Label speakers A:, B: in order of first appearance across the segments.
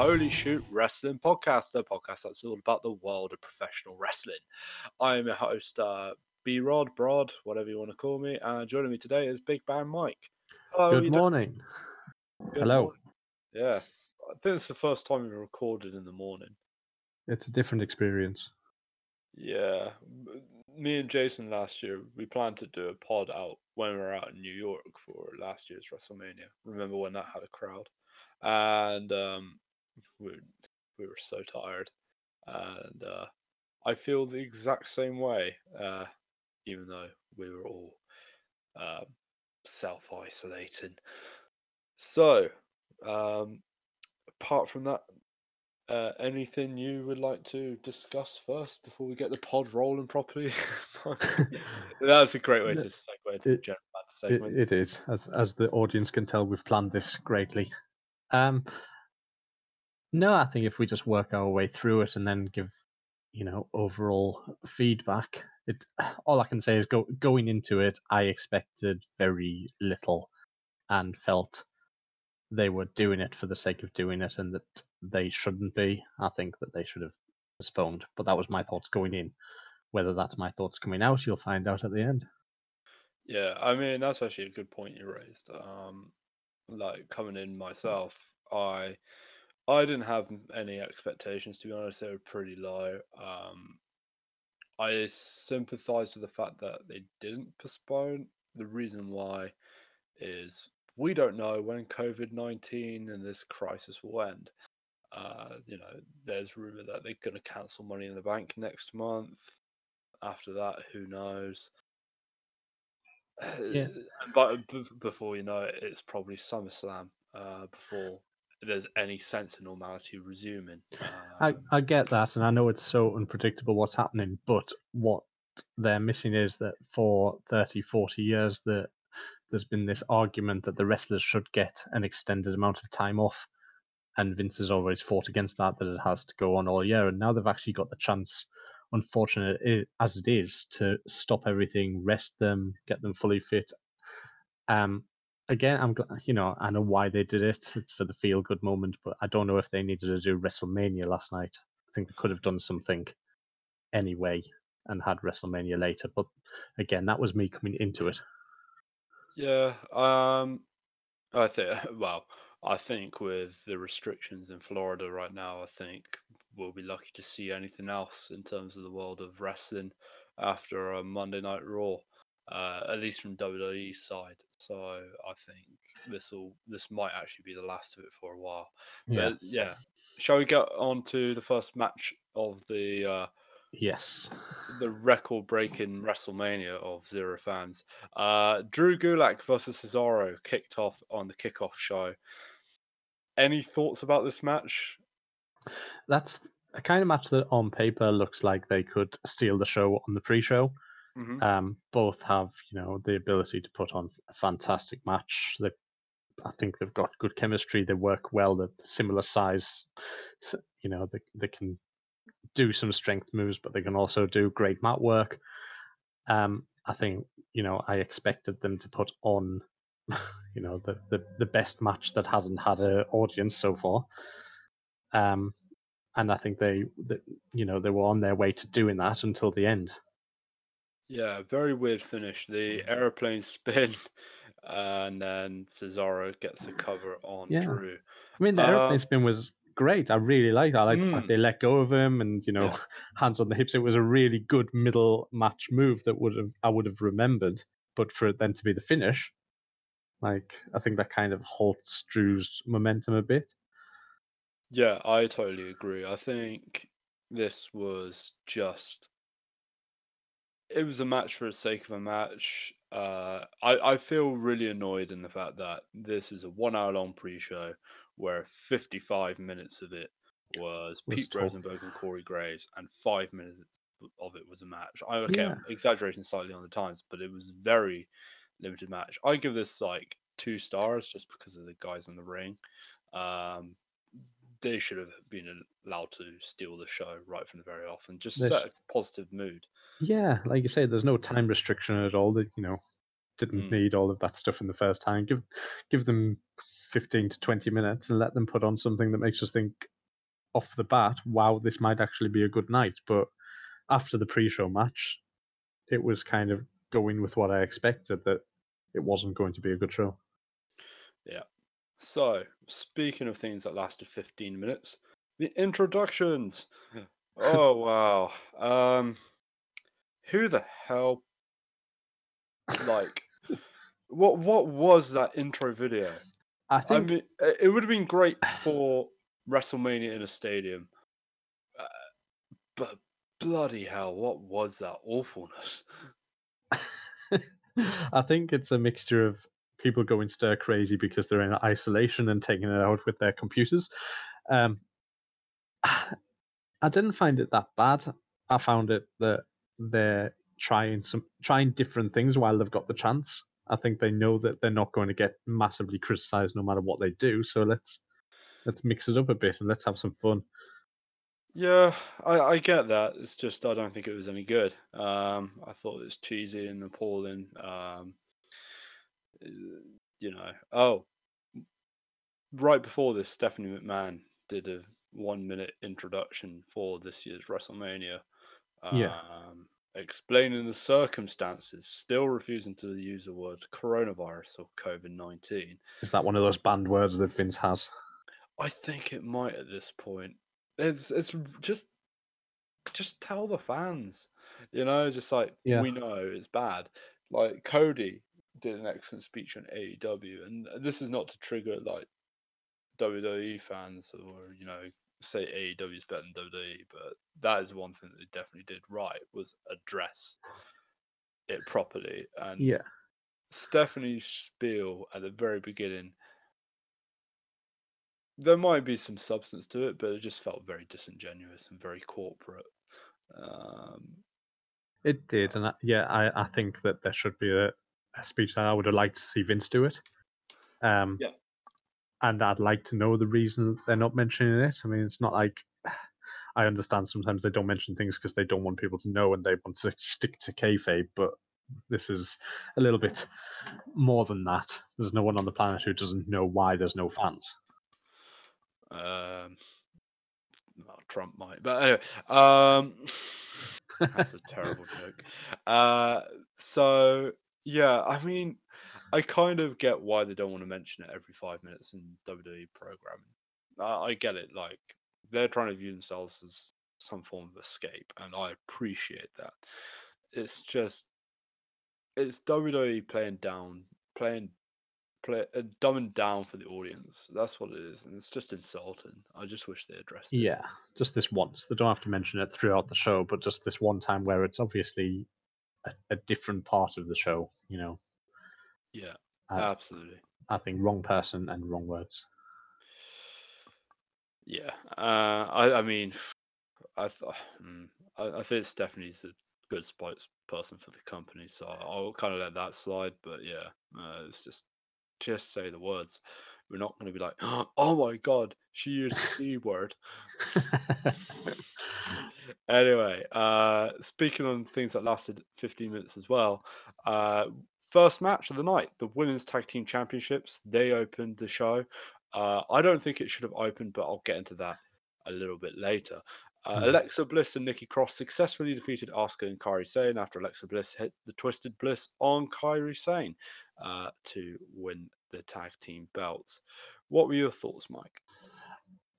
A: Holy Shoot Wrestling Podcast, the podcast that's all about the world of professional wrestling. I am your host, uh, B Rod, Brod, whatever you want to call me, and joining me today is Big Bang Mike.
B: Hello, Good morning.
A: Good Hello. Morning. Yeah, I think it's the first time we recorded in the morning.
B: It's a different experience.
A: Yeah, me and Jason last year we planned to do a pod out when we were out in New York for last year's WrestleMania. Remember when that had a crowd? And um, we we were so tired, and uh, I feel the exact same way. Uh, even though we were all uh, self isolating. So, um, apart from that, uh, anything you would like to discuss first before we get the pod rolling properly? That's a great way to segue into the general segment.
B: It, it is, as as the audience can tell, we've planned this greatly. Um, no, I think if we just work our way through it and then give, you know, overall feedback, it all I can say is go going into it, I expected very little, and felt they were doing it for the sake of doing it and that they shouldn't be. I think that they should have postponed. But that was my thoughts going in. Whether that's my thoughts coming out, you'll find out at the end.
A: Yeah, I mean that's actually a good point you raised. Um, like coming in myself, I I didn't have any expectations to be honest. They were pretty low. Um, I sympathise with the fact that they didn't postpone. The reason why is we don't know when COVID 19 and this crisis will end. Uh, you know, there's rumor that they're going to cancel Money in the Bank next month. After that, who knows? Yeah. But before you know it, it's probably SummerSlam uh, before there's any sense of normality resuming.
B: I, um, I get that, and I know it's so unpredictable what's happening, but what they're missing is that for 30, 40 years, that there's been this argument that the wrestlers should get an extended amount of time off, and Vince has always fought against that that it has to go on all year, and now they've actually got the chance, unfortunate as it is, to stop everything, rest them, get them fully fit. Um, again, I'm glad, you know, I know why they did it. It's for the feel good moment, but I don't know if they needed to do WrestleMania last night. I think they could have done something anyway and had WrestleMania later. But again, that was me coming into it.
A: Yeah, um, I think. Well, I think with the restrictions in Florida right now, I think we'll be lucky to see anything else in terms of the world of wrestling after a Monday Night Raw, uh, at least from WWE side. So I think this will this might actually be the last of it for a while. Yeah. But yeah, shall we get on to the first match of the uh,
B: Yes.
A: The record breaking WrestleMania of zero fans. Uh, Drew Gulak versus Cesaro kicked off on the kickoff show. Any thoughts about this match?
B: That's a kind of match that on paper looks like they could steal the show on the pre show. Mm-hmm. Um, both have, you know, the ability to put on a fantastic match. They, I think they've got good chemistry. They work well. They're similar size. You know, they, they can do some strength moves, but they can also do great mat work. Um, I think you know I expected them to put on, you know, the the, the best match that hasn't had an audience so far. Um, and I think they, they, you know, they were on their way to doing that until the end.
A: Yeah, very weird finish. The aeroplane spin, and then Cesaro gets a cover on yeah. Drew.
B: I mean, the aeroplane um, spin was great. I really like that. I like mm. the fact mm. they let go of him and you know yeah. hands on the hips. It was a really good middle match move that would have I would have remembered. But for it then to be the finish, like I think that kind of halts Drew's momentum a bit.
A: Yeah, I totally agree. I think this was just it was a match for the sake of a match. Uh, I I feel really annoyed in the fact that this is a one hour long pre show where 55 minutes of it was, Pete Rosenberg and Corey Graves, and five minutes of it was a match. I okay, yeah. exaggerating slightly on the times, but it was very limited match. I give this like two stars just because of the guys in the ring. Um, they should have been allowed to steal the show right from the very off and just set a positive mood.
B: Yeah, like you say, there's no time restriction at all. That you know didn't mm. need all of that stuff in the first time. Give give them 15 to 20 minutes and let them put on something that makes us think off the bat, wow, this might actually be a good night. But after the pre-show match, it was kind of going with what I expected that it wasn't going to be a good show.
A: Yeah. So, speaking of things that lasted 15 minutes, the introductions. Oh wow. Um who the hell like what what was that intro video?
B: I
A: I
B: think
A: mean, it it would have been great for WrestleMania in a stadium. Uh, but bloody hell, what was that awfulness?
B: I think it's a mixture of people going stir crazy because they're in isolation and taking it out with their computers. Um, I didn't find it that bad. I found it that they're trying some trying different things while they've got the chance. I think they know that they're not going to get massively criticized no matter what they do. So let's let's mix it up a bit and let's have some fun.
A: Yeah, I, I get that. It's just I don't think it was any good. Um, I thought it was cheesy and appalling. Um, you know, oh, right before this, Stephanie McMahon did a one minute introduction for this year's WrestleMania,
B: Yeah.
A: um, explaining the circumstances, still refusing to use the word coronavirus or COVID 19.
B: Is that one of those banned words that Vince has?
A: I think it might at this point. It's it's just just tell the fans, you know, just like
B: Yeah.
A: we know it's bad. Like Cody did an excellent speech on AEW, and this is not to trigger like WWE fans or you know say AEW is better than WWE, but that is one thing that they definitely did right was address it properly. And
B: Yeah.
A: Stephanie's spiel at the very beginning, there might be some substance to it, but it just felt very disingenuous and very corporate. Um,
B: It did, and I, yeah, I, I think that there should be a, a speech that I would have liked to see Vince do it. Um,
A: Yeah.
B: And I'd like to know the reason they're not mentioning it. I mean, it's not like I understand sometimes they don't mention things because they don't want people to know and they want to stick to kayfabe, but this is a little bit more than that. There's no one on the planet who doesn't know why there's no fans.
A: um, well, Trump might, but anyway, um, that's a terrible joke. Uh, so yeah, I mean, I kind of get why they don't want to mention it every five minutes in WWE programming. I, I get it. Like they're trying to view themselves as some form of escape, and I appreciate that. It's just it's WWE playing down, playing play uh, dumbing down for the audience. That's what it is, and it's just insulting. I just wish they addressed it.
B: Yeah, just this once. They don't have to mention it throughout the show, but just this one time where it's obviously a, a different part of the show. You know,
A: Yeah,
B: I,
A: absolutely.
B: I think wrong person and wrong words.
A: Yeah, uh, I I mean, I th- mm, I, I think Stephanie's a good spokesperson for the company, so I'll kind of let that slide. But yeah, uh, it's just just say the words. We're not going to be like, oh my god, she used the c word. Anyway, uh, speaking on things that lasted 15 minutes as well, uh, first match of the night, the Women's Tag Team Championships, they opened the show. Uh, I don't think it should have opened, but I'll get into that a little bit later. Uh,
B: Hmm.
A: Alexa Bliss and Nikki Cross successfully defeated Asuka and Kairi Sane after Alexa Bliss hit the Twisted Bliss on Kairi Sane uh, to win the tag team belts. What were your thoughts, Mike?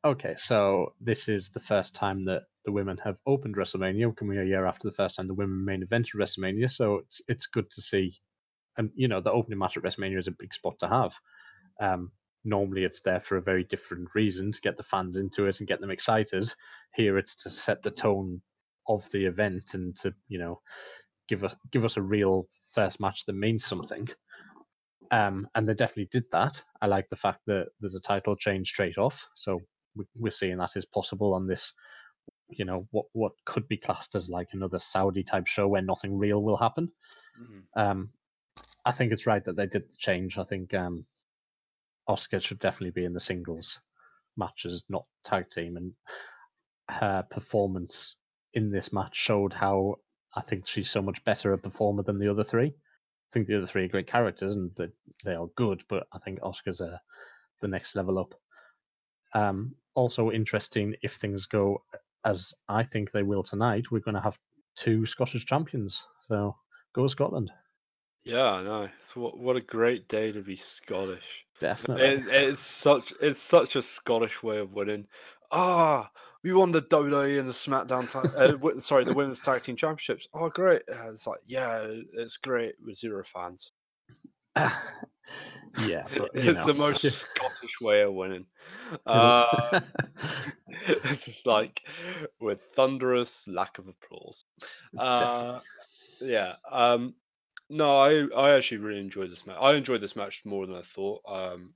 B: Okay, so this is the first time that the women have opened WrestleMania, We're coming a year after the first time the women main evented WrestleMania. So it's it's good to see, and you know the opening match at WrestleMania is a big spot to have. Um, normally it's there for a very different reason to get the fans into it and get them excited. Here it's to set the tone of the event and to you know give us give us a real first match that means something. Um, and they definitely did that. I like the fact that there's a title change straight off, so we- we're seeing that is possible on this. You know what what could be classed as like another Saudi type show where nothing real will happen.
A: Mhm.
B: Um, I think it's right that they did the change. I think um, Asuka should definitely be in the singles matches, not tag team. And her performance in this match showed how I think she's so much better a performer than the other three. I think the other three are great characters and that they are good, but I think Asuka's a the next level up. Um, also interesting if things go as I think they will tonight. We're going to have two Scottish champions. So go Scotland.
A: Yeah, I know. So what what a great day to be Scottish.
B: Definitely.
A: It, it's such it's such a Scottish way of winning. Ah, we won the WWE and the SmackDown. Ta- uh, sorry, the Women's Tag Team Championships. Oh, great! Uh, it's like yeah, it's great with zero fans.
B: yeah, but,
A: it's
B: know.
A: the most Scottish way of winning. Uh, it's just like with thunderous lack of applause. Uh, yeah. Um, no, I I actually really enjoyed this match. I enjoyed this match more than I thought um,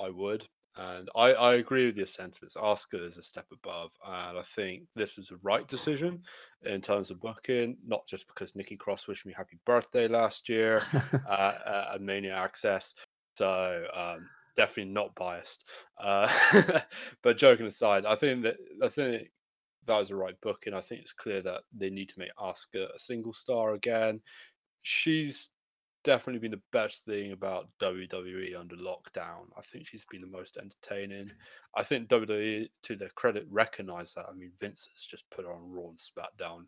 A: I would, and I I agree with your sentiments. Asuka is a step above, and I think this is the right decision in terms of booking. Not just because Nikki Cross wished me happy birthday last year uh, uh, at Mania Access, so um, definitely not biased. Uh, but joking aside, I think that I think that was the right booking. I think it's clear that they need to make Asuka a single star again she's definitely been the best thing about WWE under lockdown. I think she's been the most entertaining. I think WWE, to their credit, recognize that. I mean, Vince has just put her on Raw and SmackDown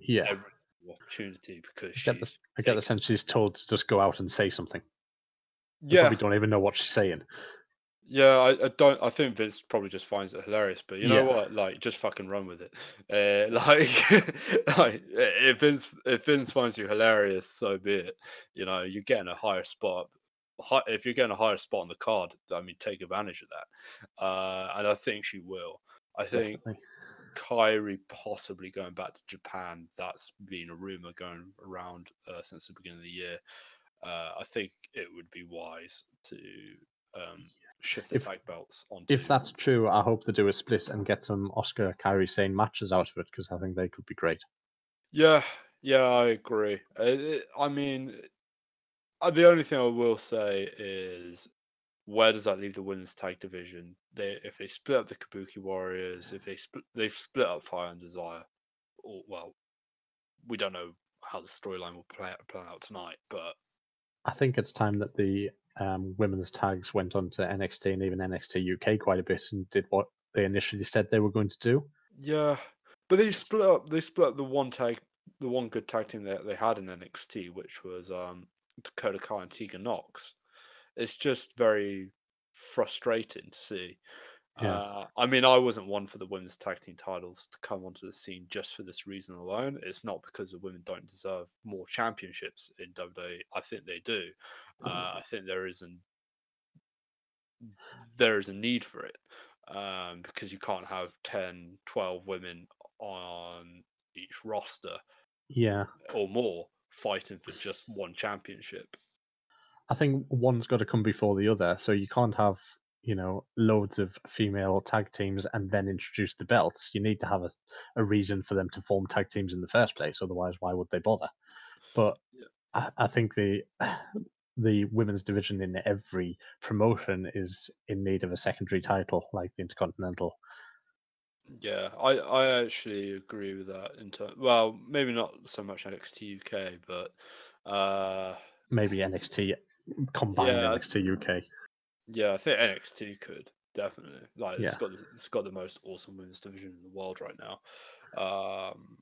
B: yeah.
A: every opportunity because
B: I get, the. I get the sense she's told to just go out and say something. They
A: Yeah,
B: probably don't even know what she's saying.
A: Yeah. I, I don't. I think Vince probably just finds it hilarious. But you know
B: Yeah.
A: what? Like, just fucking run with it. Uh, like, like if Vince if Vince finds you hilarious, so be it. You know, you're getting a higher spot. hi- If you're getting a higher spot on the card, I mean, take advantage of that. Uh, and I think she will. I think
B: Definitely.
A: Kairi possibly going back to Japan. That's been a rumor going around uh, since the beginning of the year. Uh, I think it would be wise to um, shift the
B: If-
A: tag belts onto.
B: If that's true, I hope they do a split and get some Asuka Kairi Sane matches out of it because I think they could be great.
A: Yeah, yeah, I agree. I mean, uh, the only thing I will say is where does that leave the women's tag division? They if they split up the Kabuki Warriors, if they split they've split up Fire and Desire, or well, we don't know how the storyline will play, play out tonight, but
B: I think it's time that the um, women's tags went on to NXT and even NXT UK quite a bit and did what they initially said they were going to do.
A: Yeah, but they split up. They split up the one tag, the one good tag team that they had in NXT, which was um, Dakota Kai and Tegan Nox. It's just very frustrating to see.
B: Yeah.
A: Uh, I mean, I wasn't one for the women's tag team titles to come onto the scene just for this reason alone. It's not because the women don't deserve more championships in WWE. I think they do. Uh, I think there is an there is a need for it um, because you can't have 10, 12 women on each roster
B: Yeah.
A: or more fighting for just one championship.
B: I think one's got to come before the other. So you can't have, you know, loads of female tag teams and then introduce the belts. You need to have a, a reason for them to form tag teams in the first place. Otherwise, why would they bother? But. I, I think the the women's division in every promotion is in need of a secondary title, like the Intercontinental.
A: Yeah, I, I actually agree with that. In ter- well, maybe not so much NXT UK, but uh,
B: Maybe NXT combined
A: Yeah.
B: NXT UK.
A: Yeah, I think NXT could definitely like it's
B: Yeah.
A: got the, it's got the most awesome women's division in the world right now. Um,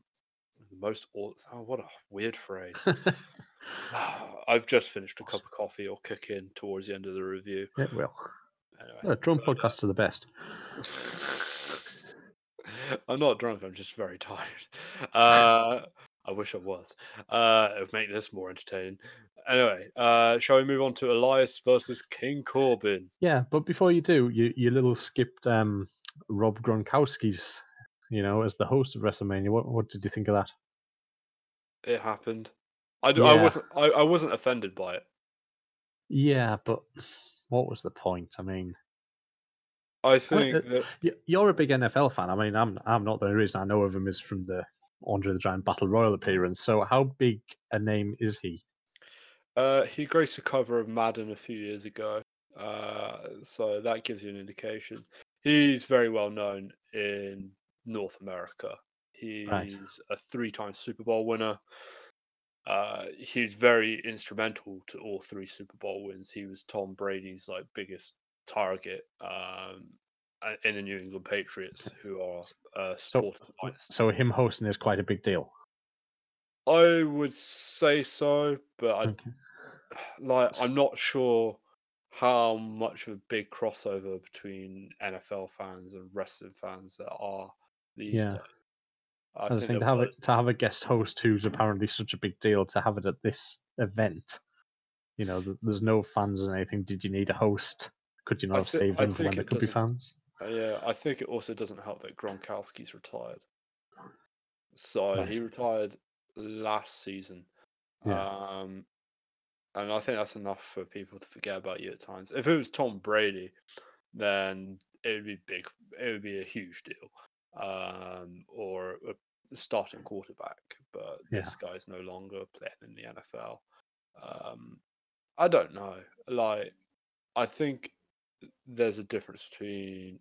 A: the most aw- oh, what a weird phrase. I've just finished a cup of coffee or in towards the end of the review.
B: it will.
A: Anyway,
B: drone
A: but, uh,
B: podcasts are the best.
A: I'm not drunk. I'm just very tired. Uh, I wish I was. Uh, it would make this more entertaining. Anyway, uh, shall we move on to Elias versus King Corbin?
B: Yeah, but before you do, you you little skipped um, Rob Gronkowski's, you know, as the host of WrestleMania. What what did you think of that?
A: It happened. I, d- I
B: Yeah.
A: wasn't. I, I wasn't offended by it.
B: Yeah, but what was the point? I mean,
A: I think
B: uh,
A: that
B: you're a big NFL fan. I mean, I'm I'm not. The only reason I know of him is from the Andre the Giant Battle Royal appearance. So, how big a name is he?
A: Uh, he graced the cover of Madden a few years ago, uh, so that gives you an indication. He's very well known in North America. He's a three-time Super Bowl winner. Uh, he's very instrumental to all three Super Bowl wins. He was Tom Brady's like biggest target um, in the New England Patriots, who are uh,
B: So,
A: sports
B: so him hosting is quite a big deal.
A: I would say so, but I
B: Okay.
A: like I'm not sure how much of a big crossover between NFL fans and wrestling fans there are these
B: Yeah.
A: days. I
B: I
A: think there
B: to have
A: was.
B: it to have a guest host who's apparently such a big deal to have it at this event. You know, th- there's no fans and anything. Did you need a host? Could you not
A: I
B: have
A: thi-
B: saved
A: I
B: for when
A: think
B: there
A: it
B: could be
A: doesn't-
B: fans?
A: Uh, yeah, I think it also doesn't help that Gronkowski's retired. So
B: Right.
A: he retired last season.
B: Yeah.
A: Um, and I think that's enough for people to forget about you at times. If it was Tom Brady, then it would be big. It would be a huge deal, um, or a starting quarterback. But this guy's no longer playing in the NFL. Um, I don't know. Like, I think there's a difference between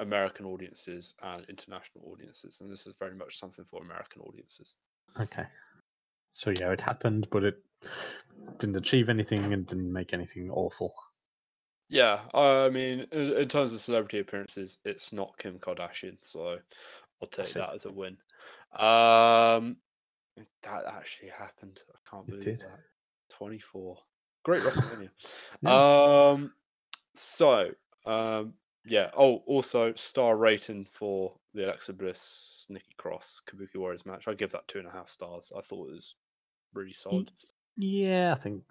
A: American audiences and international audiences, and this is very much something for American audiences.
B: Okay. So yeah, it happened, but it didn't achieve anything and didn't make anything awful.
A: Yeah, I mean, in, in terms of celebrity appearances, it's not Kim Kardashian, so I'll take that as a win. Um, that actually happened. I can't
B: It
A: believe
B: did.
A: that. Twenty-four. Great WrestleMania.
B: Yeah.
A: Um, so um, yeah. Oh, also star rating for the Alexa Bliss Nikki Cross Kabuki Warriors match. I give that two and a half stars. I thought it was really solid.
B: Yeah, I think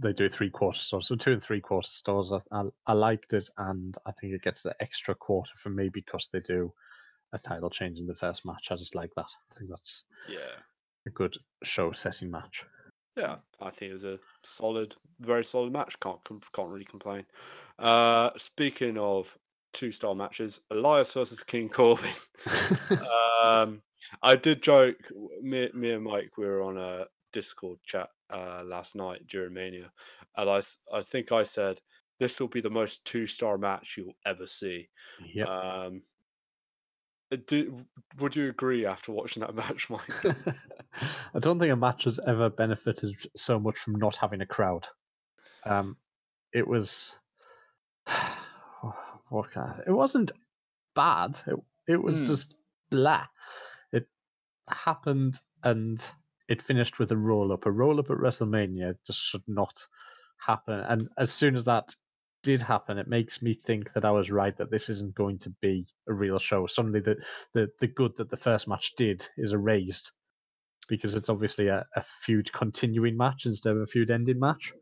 B: they do three quarter stars. So two and three quarter stars. I, I, I liked it, and I think it gets the extra quarter for me because they do a title change in the first match. I just like that. I think that's
A: Yeah.
B: a good show setting match.
A: Yeah, I think it was a solid, very solid match. Can't can't really complain. Uh, speaking of two star matches, Elias versus King Corbin. um, I did joke. Me, me and Mike, we were on a Discord chat uh, last night during Mania, and I, I think I said this will be the most two star match you'll ever see.
B: yep.
A: Um, uh, do, would you agree after watching that match, Mike?
B: I don't think a match has ever benefited so much from not having a crowd. Um, it was what can I say? It wasn't bad. It it was
A: Hmm.
B: just blah. It happened and it finished with a roll up. A roll up at WrestleMania just should not happen. And as soon as that did happen, it makes me think that I was right that this isn't going to be a real show. Suddenly, the the, the good that the first match did is erased because it's obviously a, a feud continuing match instead of a feud ending match.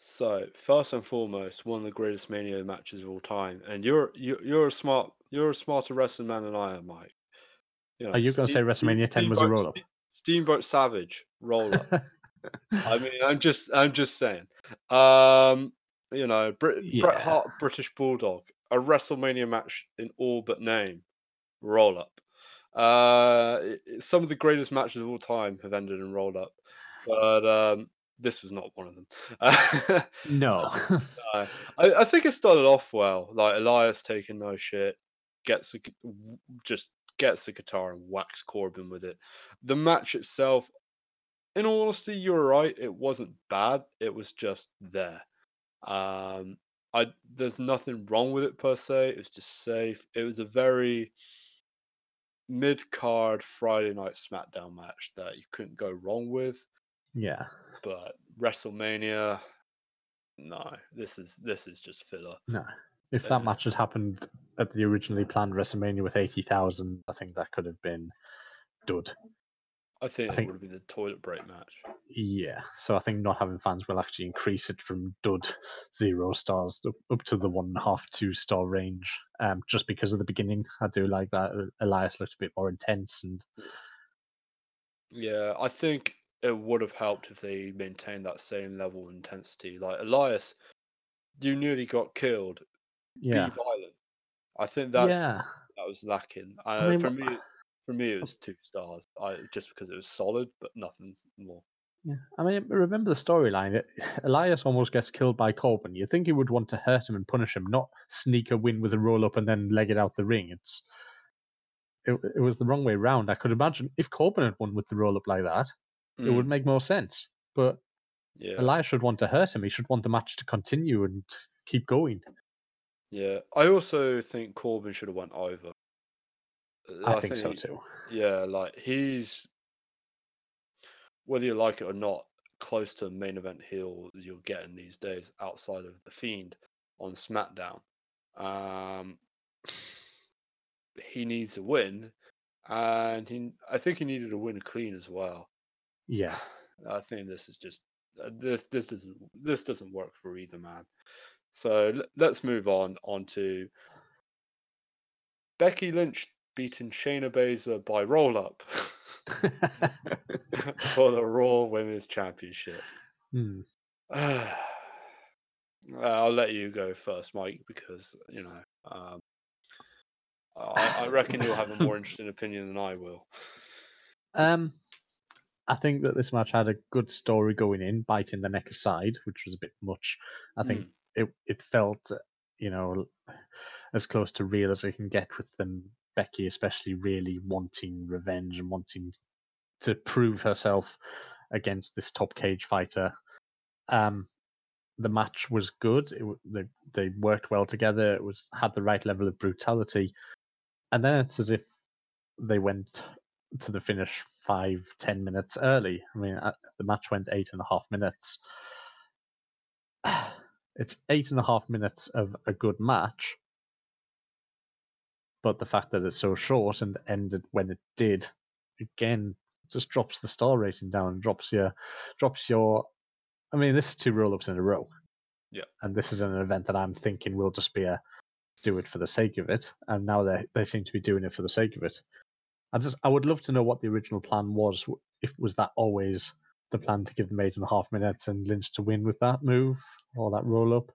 A: So first and foremost, one of the greatest Mania matches of all time, and you're you, you're a smart you're a smarter wrestling man than I am, Mike. You know,
B: Are you going to say WrestleMania 10 was a
A: Steamboat-
B: roll up?
A: Ste- Steamboat Savage roll up. I mean, I'm just I'm just saying. Um, you know, Brit, Bret
B: Yeah.
A: Hart, British Bulldog, a WrestleMania match in all but name, roll up. Uh, i- i- some of the greatest matches of all time have ended in roll up, but um, this was not one of them.
B: no.
A: No, I, I think it started off well. Like Elias taking no shit, gets a, just gets the guitar and whacks Corbin with it. The match itself, in all honesty, you're right. It wasn't bad. It was just there. Um, I there's nothing wrong with it per se. It was just safe. It was a very mid card Friday night SmackDown match that you couldn't go wrong with.
B: Yeah.
A: But WrestleMania, no, this is this is just filler.
B: No. If that match had happened at the originally planned WrestleMania with 80,000, I think that could have been dud.
A: I think
B: I
A: it
B: think-
A: would have been the toilet break match.
B: Yeah. So I think not having fans will actually increase it from dud zero stars up, up to the one and a half, two star range. Um, just because of the beginning. I do like that. Uh, Elias looked a bit more intense and
A: Yeah, I think it would have helped if they maintained that same level of intensity. Like Elias, you nearly got killed.
B: yeah.
A: Be violent. I think that's
B: yeah.
A: that was lacking. Uh,
B: mean,
A: for me, for me, it was two stars. I just because it was solid, but nothing more.
B: Yeah, I mean, remember the storyline. Elias almost gets killed by Corbin. You think he would want to hurt him and punish him, not sneak a win with a roll up and then leg it out the ring. It's it, it was the wrong way round. I could imagine if Corbin had won with the roll up like that, it would
A: Mm,
B: make more sense. But
A: yeah,
B: Elias should want to hurt him. He should want the match to continue and keep going.
A: Yeah, I also think Corbin should have went over. Uh,
B: I, think, so
A: he-
B: too.
A: Yeah, like he's whether you like it or not, close to main event heel as you're getting these days outside of the Fiend on SmackDown. Um, he needs a win, and he I think he needed a win clean as well.
B: Yeah.
A: I think this is just uh, this this doesn't this doesn't work for either man. So l- let's move on on to Becky Lynch beating Shayna Baszler by roll up for the Raw Women's Championship.
B: Hmm.
A: I'll let you go first, Mike, because you know um, I, I reckon you'll have a more interesting opinion than I will.
B: Um, I think that this match had a good story going in, biting the neck aside, which was a bit much. I think
A: Hmm.
B: it it felt, uh, you know, as close to real as I can get with them. Becky, especially, really wanting revenge and wanting to prove herself against this top cage fighter. Um, the match was good. It, they they worked well together. It was had the right level of brutality, and then it's as if they went to the finish five ten minutes early. I mean, uh, the match went eight and a half minutes. It's eight and a half minutes of a good match, but the fact that it's so short and ended when it did, again, just drops the star rating down. Drops your, drops your. I mean, this is two roll ups in a row.
A: Yeah.
B: And this is an event that I'm thinking will just be a do it for the sake of it, and now they they seem to be doing it for the sake of it. I just I would love to know what the original plan was. If was that always the plan to give them eight and a half minutes and Lynch to win with that move or that roll up?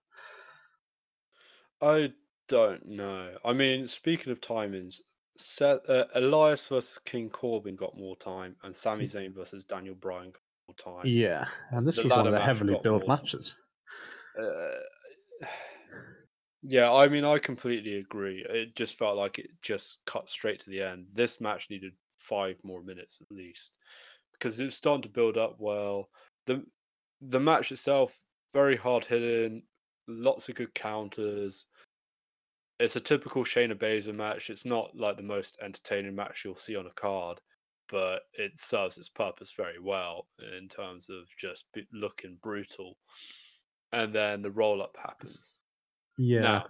A: I don't know. I mean, speaking of timings, Seth, uh, Elias versus King Corbin got more time, and Sami Zayn versus Daniel Bryan got more time.
B: Yeah, and this
A: the
B: was one of the heavily built matches.
A: Uh, yeah, I mean, I completely agree. It just felt like it just cut straight to the end. This match needed five more minutes at least because it was starting to build up well. the The match itself very hard hitting, lots of good counters. It's a typical Shayna Baszler match. It's not like the most entertaining match you'll see on a card, but it serves its purpose very well in terms of just looking brutal. And then the roll up happens.
B: Yeah,
A: Now,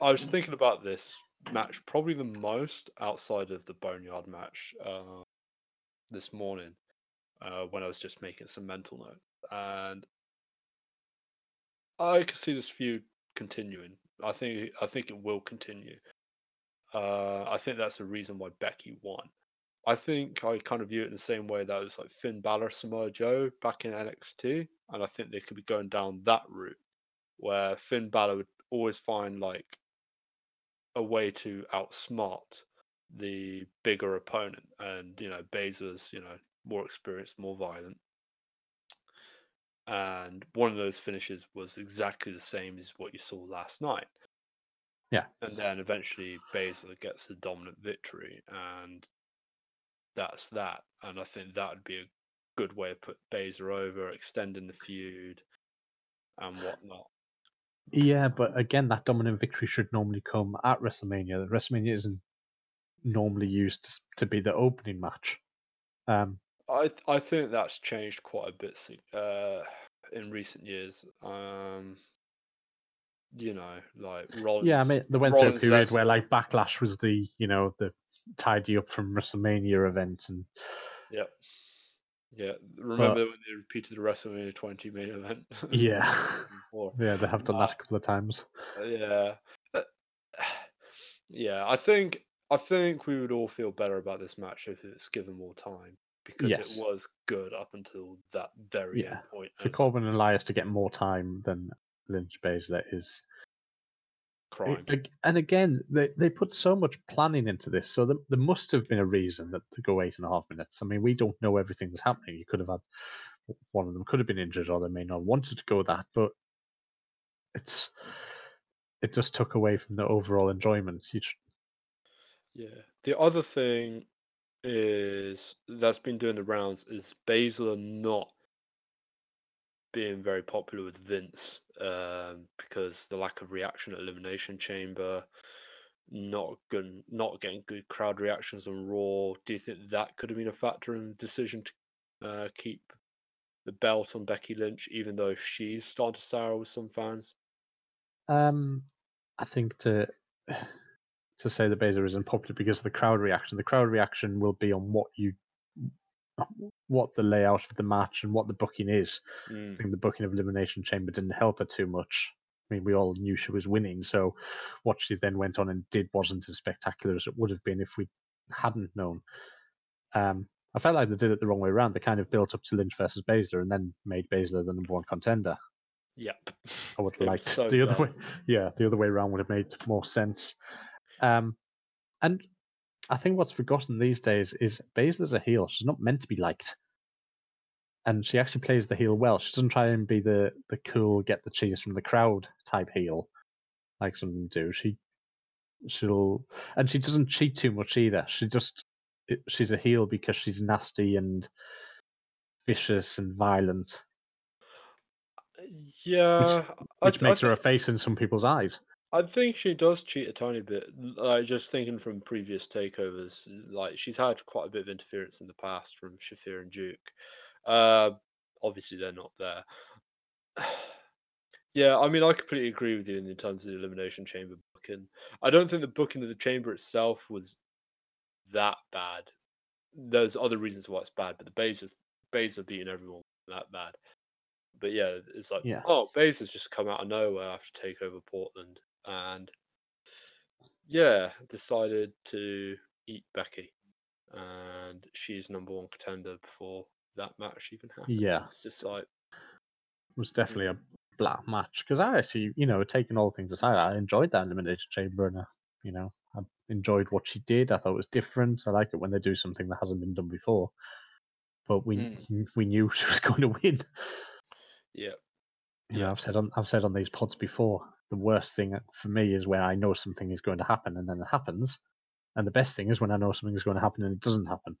A: I was thinking about this match probably the most outside of the Boneyard match uh, this morning uh, when I was just making some mental notes. And I could see this feud continuing. I think I think it will continue. Uh, I think that's the reason why Becky won. I think I kind of view it in the same way that was like Finn Balor, Samoa Joe back in NXT, and I think they could be going down that route where Finn Balor would always find like a way to outsmart the bigger opponent, and you know Baszler's you know more experienced, more violent, and one of those finishes was exactly the same as what you saw last night.
B: Yeah.
A: and then eventually Baszler gets the dominant victory, and that's that. And I think that would be a good way to put Baszler over, extending the feud, and whatnot.
B: Yeah, but again, that dominant victory should normally come at WrestleMania. WrestleMania isn't normally used to, to be the opening match. Um,
A: I I think that's changed quite a bit uh, in recent years. Um, you know, like Rollins.
B: yeah, I mean, they went through a
A: Rollins
B: period where like Backlash was the you know the tidy up from WrestleMania event, and
A: Yep. Yeah. Remember when they repeated the WrestleMania 20 main event?
B: yeah, yeah, they have done that a couple of times.
A: Uh, Yeah. Uh, Yeah, I think I think we would all feel better about this match if it's given more time because
B: Yes.
A: it was good up until that very
B: Yeah,
A: end point.
B: For Corbin and Elias to get more time than Lynch Baszler is A-
A: crime.
B: And again, they, they put so much planning into this, so there, there must have been a reason that to go eight and a half minutes. I mean, we don't know everything that's happening. You could have had one of them could have been injured, or they may not have wanted to go that, but it's it just took away from the overall enjoyment. You tr-
A: Yeah. The other thing is that's been doing the rounds is Baszler not being very popular with Vince um, because the lack of reaction at Elimination Chamber, not good, not getting good crowd reactions on Raw. Do you think that could have been a factor in the decision to uh, keep the belt on Becky Lynch, even though she's starting to sour with some fans?
B: Um, I think to to say that Baszler isn't popular because of the crowd reaction. The crowd reaction will be on what you what the layout of the match and what the booking is.
A: Mm.
B: I think the booking of Elimination Chamber didn't help her too much. I mean, we all knew she was winning, so what she then went on and did wasn't as spectacular as it would have been if we hadn't known. Um, I felt like they did it the wrong way around. They kind of built up to Lynch versus Baszler and then made Baszler the number one contender.
A: Yep.
B: I would
A: It
B: have
A: was
B: liked
A: so
B: the other way. Yeah, the other way around would have made more sense. Um, and I think what's forgotten these days is Baszler's a heel. She's not meant to be liked, and she actually plays the heel well. She doesn't try and be the the cool, get the cheese from the crowd type heel, like some do. She she'll and she doesn't cheat too much either. She just she's a heel because she's nasty and vicious and violent,
A: Yeah, I,
B: which
A: I
B: makes her a face in some people's eyes.
A: I think she does cheat a tiny bit. Like just thinking from previous takeovers, like she's had quite a bit of interference in the past from Shafir and Duke. Uh, obviously they're not there. yeah, I mean I completely agree with you in the terms of the elimination chamber booking. I don't think the booking of the chamber itself was that bad. There's other reasons why it's bad, but the Baszler Baszler beating everyone that bad. But yeah, it's like
B: Yeah.
A: oh, Baszler's just come out of nowhere after take over Portland and yeah, decided to eat Becky, and she's number one contender before that match even happened.
B: Yeah.
A: It's just like it
B: was definitely a black match because I actually, you know, taking all things aside, I enjoyed that elimination chamber and, uh, you know, I enjoyed what she did. I thought it was different. I like it when they do something that hasn't been done before. But we we knew she was going to win.
A: yeah,
B: You know,
A: Yeah.
B: I've said on I've said on these pods before. The worst thing for me is when I know something is going to happen and then it happens, and the best thing is when I know something is going to happen and it doesn't happen.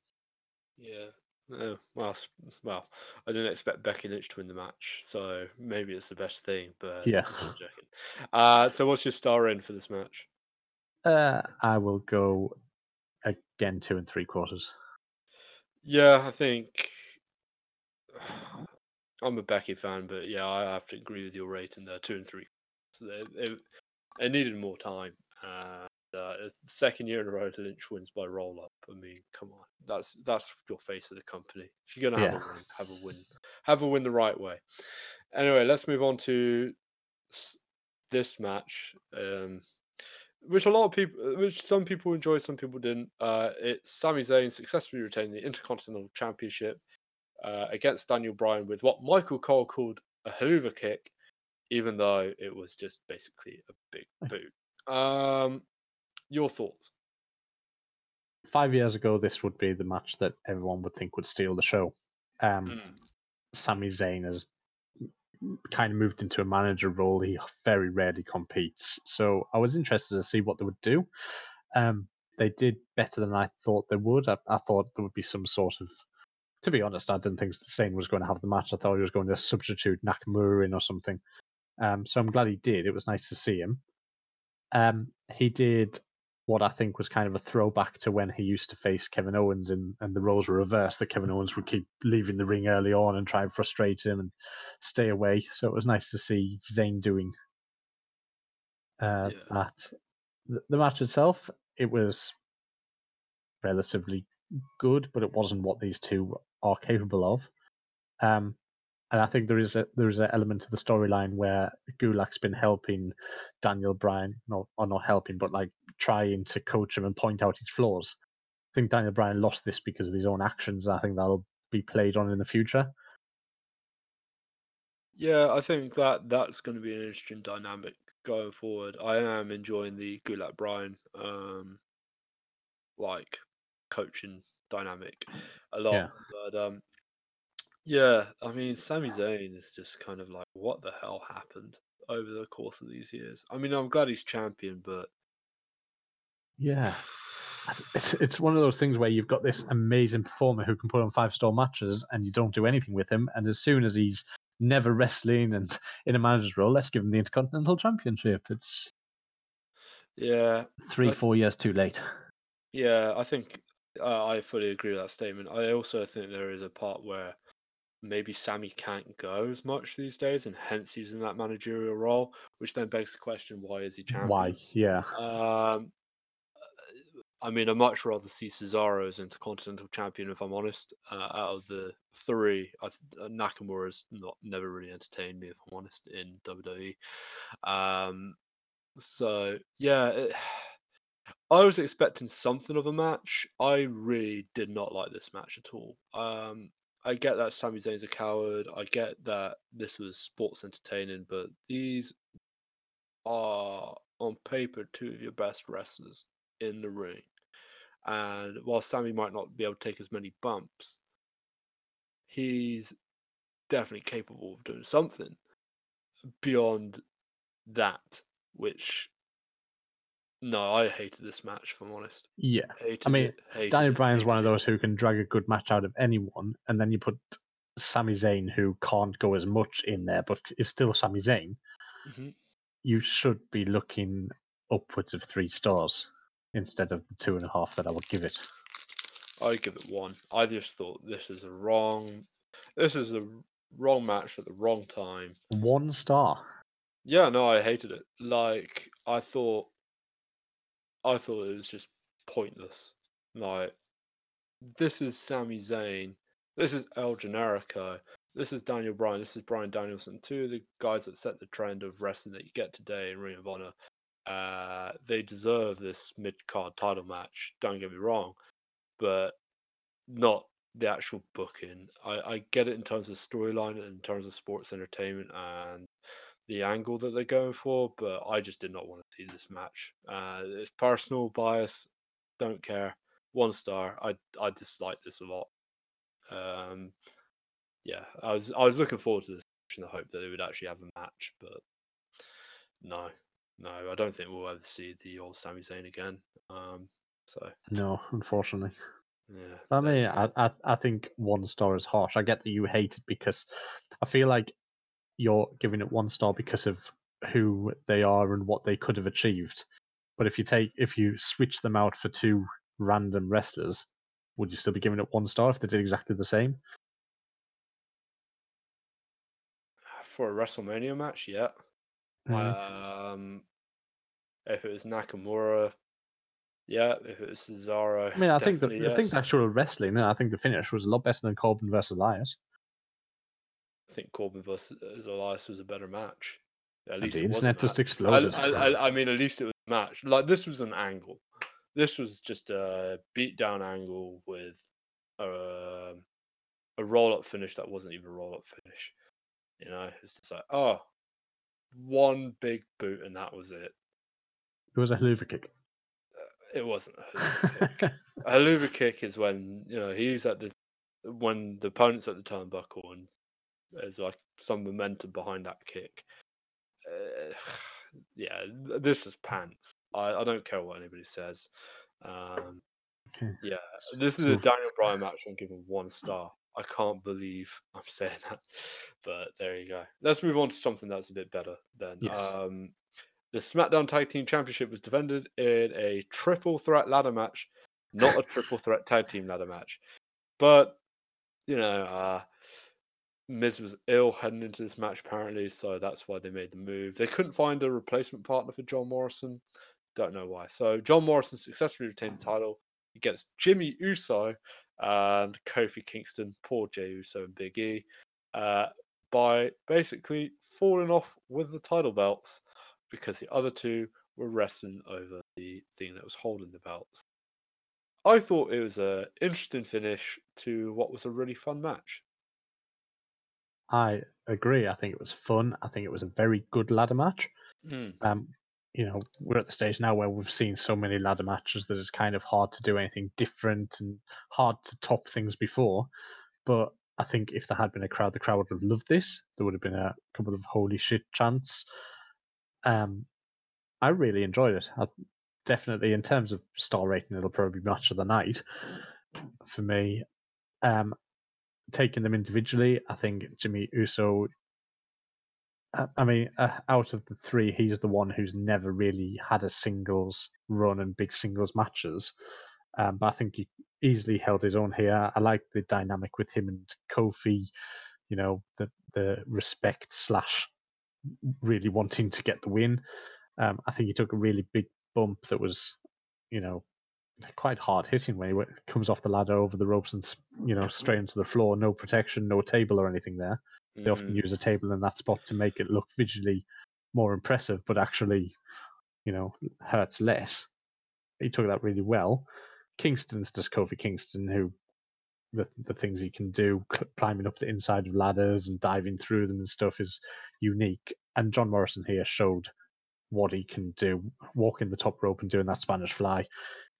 A: yeah. Oh, well, well, I didn't expect Becky Lynch to win the match, so maybe it's the best thing. But
B: Yeah.
A: Uh, so what's your star in for this match?
B: Uh, I will go again two and three quarters.
A: Yeah, I think I'm a Becky fan, but yeah, I have to agree with your rating there, two and three. So they, they, they needed more time. And uh, the second year in a row to Lynch wins by roll up. I mean, come on, that's that's your face of the company. If you're gonna have
B: Yeah.
A: a win, have a win, have a win the right way. Anyway, let's move on to this match. Um, which a lot of people, which some people enjoyed, some people didn't. Uh, it's Sami Zayn successfully retained the Intercontinental Championship uh, against Daniel Bryan with what Michael Cole called a Helluva kick, even though it was just basically a big boot. Um, your thoughts?
B: Five years ago, this would be the match that everyone would think would steal the show. Um,
A: Mm.
B: Sami Zayn has kind of moved into a manager role. He very rarely competes. So I was interested to see what they would do. Um, they did better than I thought they would. I, I thought there would be some sort of. To be honest, I didn't think Zayn was going to have the match. I thought he was going to substitute Nakamura in or something. Um, so I'm glad he did. It was nice to see him. Um, he did what I think was kind of a throwback to when he used to face Kevin Owens, and, and the roles were reversed. That Kevin Owens would keep leaving the ring early on and try and frustrate him and stay away. So it was nice to see Zayn doing uh,
A: Yeah.
B: that. The, the match itself, it was relatively good, but it wasn't what these two are capable of. Um, and I think there is a there is an element to the storyline where Gulak's been helping Daniel Bryan, not or not helping, but like trying to coach him and point out his flaws. I think Daniel Bryan lost this because of his own actions. I think that'll be played on in the future.
A: Yeah, I think that that's going to be an interesting dynamic going forward. I am enjoying the Gulak Bryan um like coaching dynamic a lot.
B: Yeah.
A: But um yeah, I mean Sami Zayn is just kind of like what the hell happened over the course of these years. I mean, I'm glad he's champion, but
B: Yeah, It's- it's one of those things where you've got this amazing performer who can put on five star matches, and you don't do anything with him. And as soon as he's never wrestling and in a manager's role. Let's give him the Intercontinental Championship. It's
A: Yeah,
B: three,
A: th-
B: four years too late.
A: yeah. I think uh, I fully agree with that statement. I also think there is a part where maybe Sami can't go as much these days, and hence he's in that managerial role, which then begs the question: Why is he champion?
B: Why? Yeah.
A: Um, I mean, I'd much rather see Cesaro as Intercontinental Champion, if I'm honest. Uh, out of the three, I, th- uh, Nakamura's not never really entertained me, if I'm honest, in WWE. Um, so yeah, it, I was expecting something of a match. I really did not like this match at all. Um, I get that Sami Zayn's a coward. I get that this was sports entertaining, but these are on paper two of your best wrestlers in the ring. And while Sami might not be able to take as many bumps, he's definitely capable of doing something beyond that, which no, I hated this match, if I'm honest.
B: Yeah.
A: Hated
B: I mean,
A: it, hated
B: Daniel
A: it,
B: Bryan's one of those who can drag a good match out of anyone, and then you put Sami Zayn, who can't go as much in there, but is still Sami Zayn.
A: Mhm.
B: You should be looking upwards of three stars instead of the two and a half that I would give it.
A: I give it one. I just thought this is a wrong. This is a wrong match at the wrong time.
B: One star.
A: Yeah, no, I hated it. Like I thought, I thought it was just pointless. Like this is Sami Zayn, this is El Generico, this is Daniel Bryan, this is Bryan Danielson, two of the guys that set the trend of wrestling that you get today in Ring of Honor. Uh, they deserve this mid card title match. Don't get me wrong, but not the actual booking. I, I get it in terms of storyline and in terms of sports entertainment and the angle that they're going for, but I just did not want to see this match. Uh, it's personal bias. Don't care. One star. I I dislike this a lot. Um, yeah, I was I was looking forward to this in the hope that they would actually have a match, but no, no, I don't think we'll ever see the old Sami Zayn again. Um, so
B: No, unfortunately.
A: yeah,
B: I mean, I, I I think one star is harsh. I get that you hate it because I feel like you're giving it one star because of who they are and what they could have achieved. But if you take if you switch them out for two random wrestlers, would you still be giving it one star if they did exactly the same?
A: for a WrestleMania match, yeah.
B: Mhm.
A: Um, if it was Nakamura, yeah. If it was Cesaro,
B: I mean, I think the
A: definitely
B: I think the actual wrestling, I think the finish was a lot better than Corbin versus Elias.
A: I think Corbin versus uh, Elias was a better match. At least
B: the
A: it
B: internet just exploded.
A: I, I, I mean, at least it was a match. Like this was an angle. This was just a beatdown angle with um, a, a roll up finish that wasn't even a roll up finish. You know, it's just like oh, one big boot and that was it.
B: It was a Helluva kick.
A: It wasn't a Helluva kick. A Helluva kick is when you know he's at the when the opponent's at the turnbuckle and there's like some momentum behind that kick. Uh, yeah, this is pants. I, I don't care what anybody says. Um, yeah, this is a Daniel Bryan match. I'm giving one star. I can't believe I'm saying that, but there you go. Let's move on to something that's a bit better then.
B: Yes.
A: Um, the SmackDown Tag Team Championship was defended in a triple threat ladder match, not a triple threat tag team ladder match. But you know, uh, Miz was ill heading into this match apparently, so that's why they made the move. They couldn't find a replacement partner for John Morrison. Don't know why. So John Morrison successfully retained the title against Jimmy Uso and Kofi Kingston, poor Jey Uso and Big E, uh, by basically falling off with the title belts because the other two were wrestling over the thing that was holding the belts. I thought it was an interesting finish to what was a really fun match.
B: I agree. I think it was fun. I think it was a very good ladder match.
A: Mm.
B: Um, you know, we're at the stage now where we've seen so many ladder matches that it's kind of hard to do anything different and hard to top things before. But I think if there had been a crowd, the crowd would have loved this. There would have been a couple of holy shit chants. Um, I really enjoyed it. I, definitely, in terms of star rating, it'll probably be match of the night for me. Um, taking them individually, I think Jimmy Uso I mean, uh, out of the three, he's the one who's never really had a singles run and big singles matches. Um, but I think he easily held his own here. I like the dynamic with him and Kofi. You know, the the respect slash really wanting to get the win. Um, I think he took a really big bump that was, you know, quite hard hitting when he comes off the ladder over the ropes and you know straight into the floor. No protection, no table or anything there. They mm. often use a table in that spot to make it look visually more impressive, but actually, you know, hurts less. He took that really well. Kingston's just Kofi Kingston, who the the things he can do, climbing up the inside of ladders and diving through them and stuff, is unique. And John Morrison here showed what he can do. Walking the top rope and doing that Spanish fly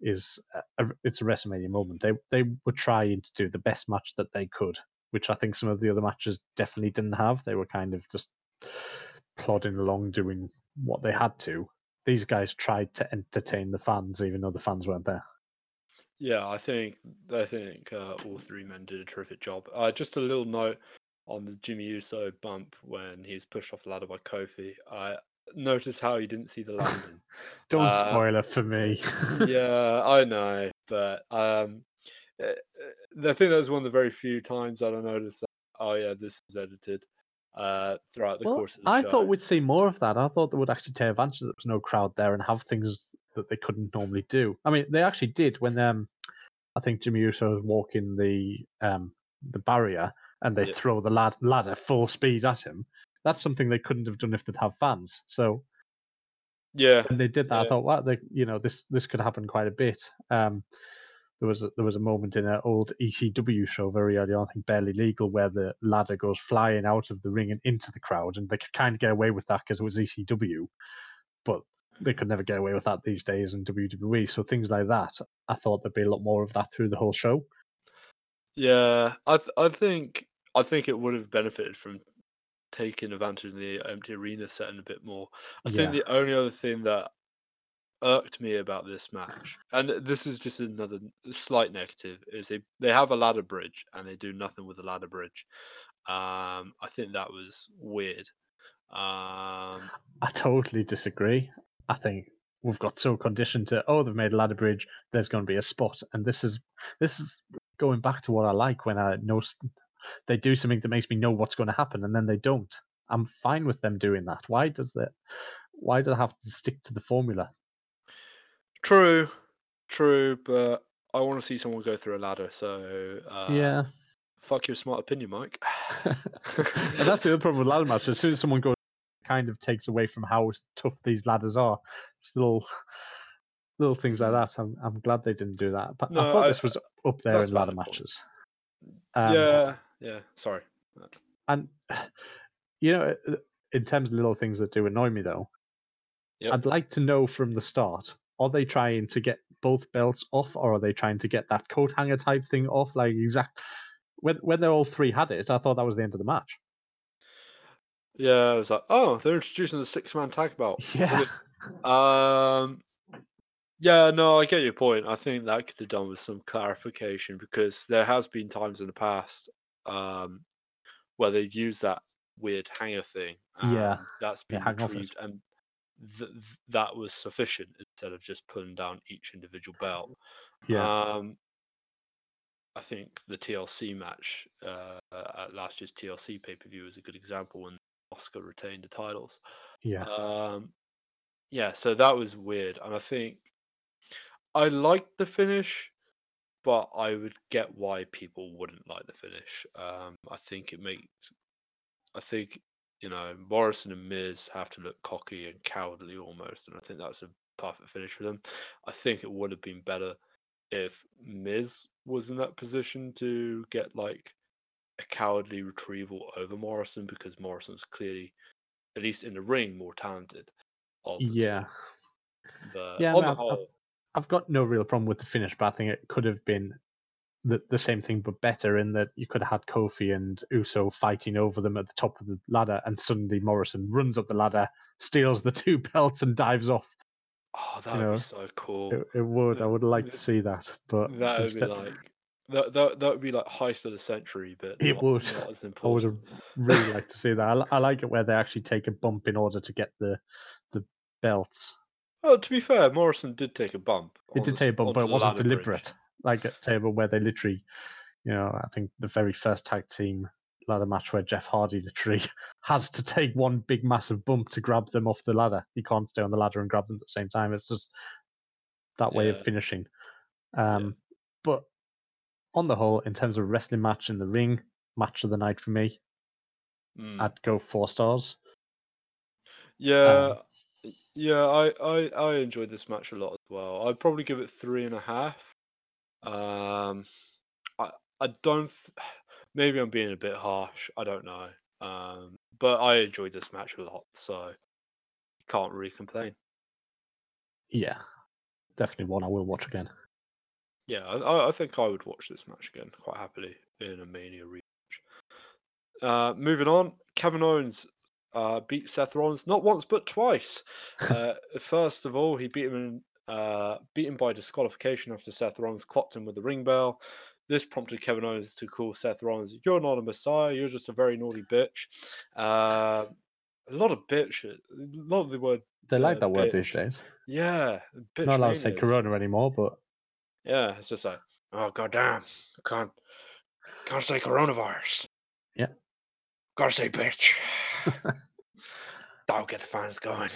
B: is a, it's a WrestleMania moment. They they were trying to do the best match that they could, which I think some of the other matches definitely didn't have. They were kind of just plodding along doing what they had to. These guys tried to entertain the fans, even though the fans weren't there.
A: Yeah, I think I think uh, all three men did a terrific job. Uh, just a little note on the Jimmy Uso bump when he's pushed off the ladder by Kofi. I noticed how you didn't see the landing.
B: Don't uh, spoil it for me.
A: yeah, I know, but um, eh, eh, I think that was one of the very few times that I noticed. That, oh yeah, this is edited. Uh, throughout the well, course of the
B: I
A: show.
B: thought we'd see more of that. I thought they would actually take advantage that there was no crowd there and have things that they couldn't normally do. I mean, they actually did when um, I think Jimmy Uso was walking the um, the barrier and they yeah. throw the lad- ladder full speed at him. That's something they couldn't have done if they'd have fans. So
A: yeah,
B: and they did that,
A: yeah.
B: I thought, well, they, you know, this this could happen quite a bit. Um, there was a, there was a moment in an old ECW show very early on, I think barely legal, where the ladder goes flying out of the ring and into the crowd, and they could kind of get away with that because it was ECW. But they could never get away with that these days in WWE. So things like that, I thought there'd be a lot more of that through the whole show.
A: Yeah, I th- I think I think it would have benefited from taking advantage of the empty arena setting a bit more. I yeah. think the only other thing that irked me about this match, and this is just another slight negative, is they they have a ladder bridge and they do nothing with the ladder bridge. Um, I think that was weird. Um,
B: I totally disagree. I think we've got so conditioned to oh they've made a ladder bridge, there's going to be a spot, and this is this is going back to what I like when I know they do something that makes me know what's going to happen, and then they don't. I'm fine with them doing that. Why does that? Why do I have to stick to the formula?
A: True, true, but I want to see someone go through a ladder. So uh,
B: yeah,
A: fuck your smart opinion, Mike.
B: and that's the other problem with ladder matches. As soon as someone goes kind of takes away from how tough these ladders are. Still, little things like that. I'm I'm glad they didn't do that. But no, I thought I, this was up there in ladder matches.
A: Um, yeah, yeah. Sorry.
B: And you know, in terms of little things that do annoy me, though, yep. I'd like to know from the start: are they trying to get both belts off, or are they trying to get that coat hanger type thing off? Like exact when when they all three had it, I thought that was the end of the match.
A: Yeah, I was like, oh, they're introducing the six man tag belt.
B: Yeah.
A: Um, yeah, no, I get your point. I think that could have done with some clarification because there has been times in the past um, where they've used that weird hanger thing.
B: yeah,
A: that's been yeah, retrieved, and th- th- that was sufficient instead of just pulling down each individual belt.
B: Yeah.
A: Um, I think the TLC match uh, at last year's TLC pay per view is a good example when Oscar retained the titles.
B: Yeah.
A: Um, yeah, so that was weird, and I think I liked the finish, but I would get why people wouldn't like the finish. Um, I think it makes, I think you know Morrison and Miz have to look cocky and cowardly almost, and I think that's a perfect finish for them. I think it would have been better if Miz was in that position to get like a cowardly retrieval over Morrison because Morrison's clearly, at least in the ring, more talented.
B: yeah.
A: But yeah, on the whole,
B: I've got no real problem with the finish, but I think it could have been the the same thing but better in that you could have had Kofi and Uso fighting over them at the top of the ladder, and suddenly Morrison runs up the ladder, steals the two belts, and dives off.
A: Oh, that would know, be so cool.
B: It, it would. I would like to see that, but
A: that would be like That that that would be like heist of the century, but
B: It
A: not,
B: would.
A: not as
B: I would have really liked to see that. I, I like it where they actually take a bump in order to get the the belts.
A: Oh, to be fair, Morrison did take a bump.
B: It did
A: the
B: take a bump, but it wasn't
A: ladder bridge.
B: deliberate. Like a table where they literally, you know, I think the very first tag team ladder match where Jeff Hardy literally has to take one big massive bump to grab them off the ladder. He can't stay on the ladder and grab them at the same time. It's just that way of finishing. Um, But on the whole, in terms of wrestling match in the ring, match of the night for me,
A: Mm.
B: I'd go four stars.
A: Yeah,
B: Um,
A: yeah, I, I I enjoyed this match a lot as well. I'd probably give it three and a half. Um, I I don't. Th- maybe I'm being a bit harsh. I don't know. Um, but I enjoyed this match a lot, so can't really complain.
B: yeah, definitely one I will watch again.
A: Yeah, I- I, I think I would watch this match again quite happily in a Mania rematch. Uh, moving on, Kevin Owens uh, beat Seth Rollins not once but twice. Uh, first of all, he beat him in, uh, beat him by disqualification after Seth Rollins clocked him with the ring bell. This prompted Kevin Owens to call Seth Rollins, "You're not a messiah. You're just a very naughty bitch." Uh, a lot of bitch. A lot of the word.
B: They like
A: Uh,
B: that word these days.
A: Yeah, bitch.
B: Not allowed to say. Corona anymore, but
A: Yeah, it's just like, oh goddamn, I can't can't say coronavirus.
B: Yeah.
A: Gotta say bitch. That'll get the fans going.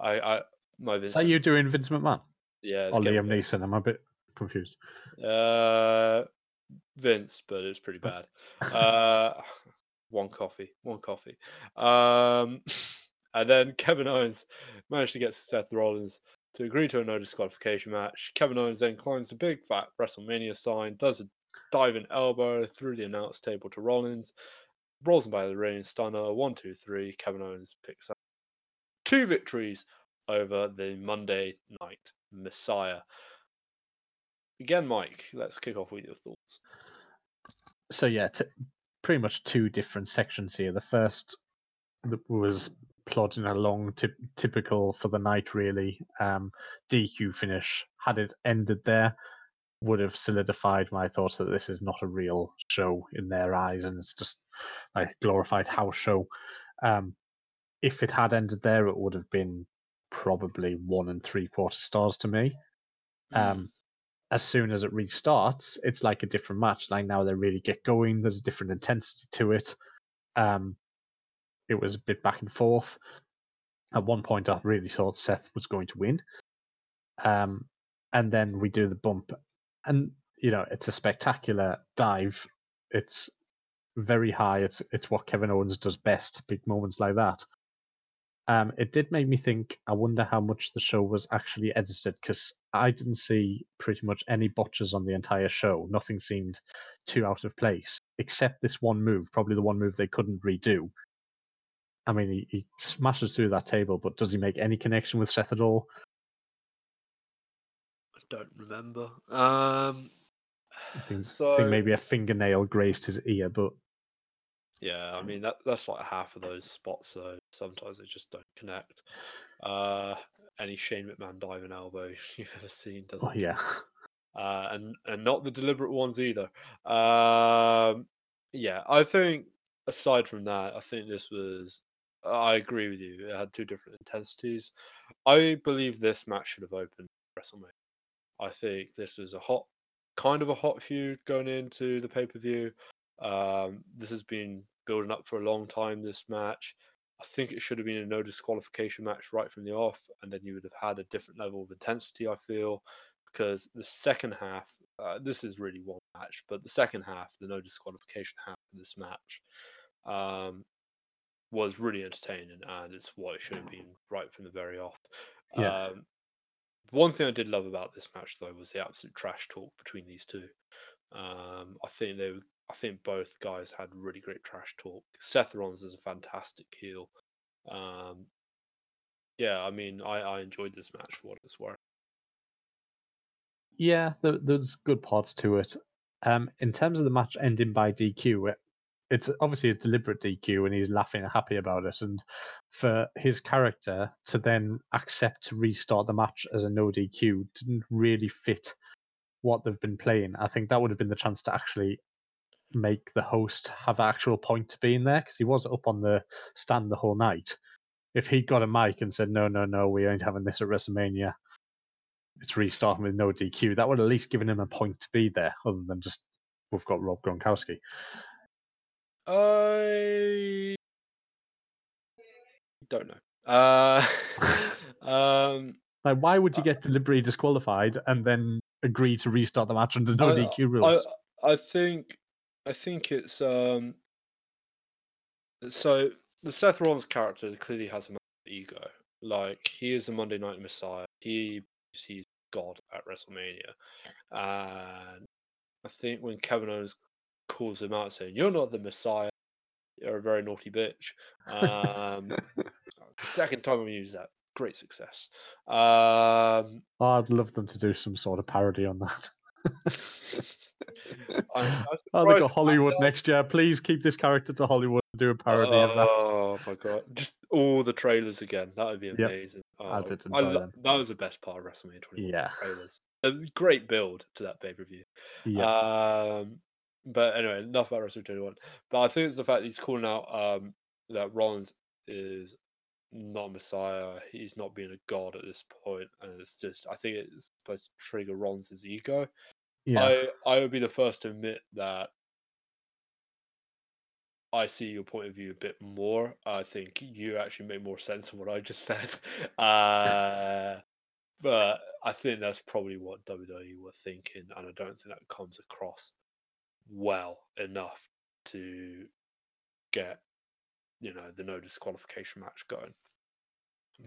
A: I I my
B: is that you doing Vince McMahon
A: Yeah,
B: or Liam Neeson? I'm a bit confused.
A: Uh, Vince, but it's pretty bad. Uh, one coffee, one coffee. Um, and then Kevin Owens managed to get Seth Rollins to agree to a no disqualification match. Kevin Owens then climbs the big fat WrestleMania sign, does a diving elbow through the announce table to Rollins, rolls by the ring, stunner, one, two, three. Kevin Owens picks up two victories over the Monday Night Messiah. Again, Mike, let's kick off with your thoughts.
B: So yeah, t- pretty much two different sections here. The first was plodding along, typ typical for the night, really. Um, DQ finish. Had it ended there, would have solidified my thoughts that this is not a real show in their eyes, and it's just a glorified house show. Um, if it had ended there, it would have been probably one and three quarter stars to me.
A: Mm.
B: Um, as soon as it restarts, it's like a different match. Like now they really get going. There's a different intensity to it. Um, it was a bit back and forth. At one point, I really thought Seth was going to win. Um, and then we do the bump, and you know it's a spectacular dive. It's very high. It's it's what Kevin Owens does best. Big moments like that. Um, it did make me think. I wonder how much the show was actually edited because I didn't see pretty much any botches on the entire show. Nothing seemed too out of place, except this one move. Probably the one move they couldn't redo. I mean, he, he smashes through that table, but does he make any connection with Seth at all?
A: I don't remember. Um,
B: I think,
A: so
B: think maybe a fingernail grazed his ear, but
A: yeah, I mean that that's like half of those spots. So sometimes they just don't connect. Uh, any Shane McMahon diving elbow you've ever seen doesn't.
B: oh yeah,
A: uh, and and not the deliberate ones either. Um, yeah, I think aside from that, I think this was. I agree with you. It had two different intensities. I believe this match should have opened WrestleMania. I think this was a hot, kind of a hot feud going into the pay per view. Um, this has been building up for a long time. This match, I think it should have been a no disqualification match right from the off, and then you would have had a different level of intensity. I feel because the second half, uh, this is really one match, but the second half, the no disqualification half of this match, um, was really entertaining, and it's what it should have been right from the very off.
B: Yeah.
A: Um, one thing I did love about this match, though, was the absolute trash talk between these two. Um, I think they, I think both guys had really great trash talk. Seth Rollins is a fantastic heel. Um, yeah, I mean, I, I enjoyed this match for what it's worth.
B: yeah, there, there's good parts to it. Um, in terms of the match ending by DQ, it, it's obviously a deliberate DQ, and he's laughing and happy about it. And for his character to then accept to restart the match as a no DQ didn't really fit what they've been playing, I think that would have been the chance to actually make the host have actual point to being there because he was up on the stand the whole night. If he'd got a mic and said, no, no, no, we ain't having this at WrestleMania, it's restarting with no DQ, that would at least given him a point to be there other than just, we've got Rob Gronkowski.
A: I don't know. Uh, um,
B: Like, why would
A: Uh,
B: you get deliberately disqualified and then agree to restart the match under no
A: I-
B: DQ rules?
A: I, I think, I think it's um. So the Seth Rollins character clearly has a massive ego. Like he is a Monday Night Messiah. He he's God at WrestleMania, and I think when Kevin Owens calls him out saying, "You're not the Messiah. You're a very naughty bitch." Um, second time I've used that. Great success. Um,
B: Oh, I'd love them to do some sort of parody on that. Oh, they got Hollywood next year. Please keep this character to Hollywood and do a parody of that.
A: Oh my god! Just all the trailers again. That would be
B: Yep.
A: amazing.
B: I
A: Oh,
B: did enjoy them.
A: That was the best part of WrestleMania 21.
B: Yeah.
A: Trailers. A great build to that pay per view.
B: Yeah.
A: Um, but anyway, enough about WrestleMania 21. But I think it's the fact that he's calling out um, that Rollins is not a messiah. He's not being a god at this point, and it's just I think it's supposed to trigger Rollins' ego.
B: yeah.
A: I I would be the first to admit that I see your point of view a bit more. I think you actually make more sense than what I just said. Uh, but I think that's probably what WWE were thinking, and I don't think that comes across well enough to get you know the no disqualification match going.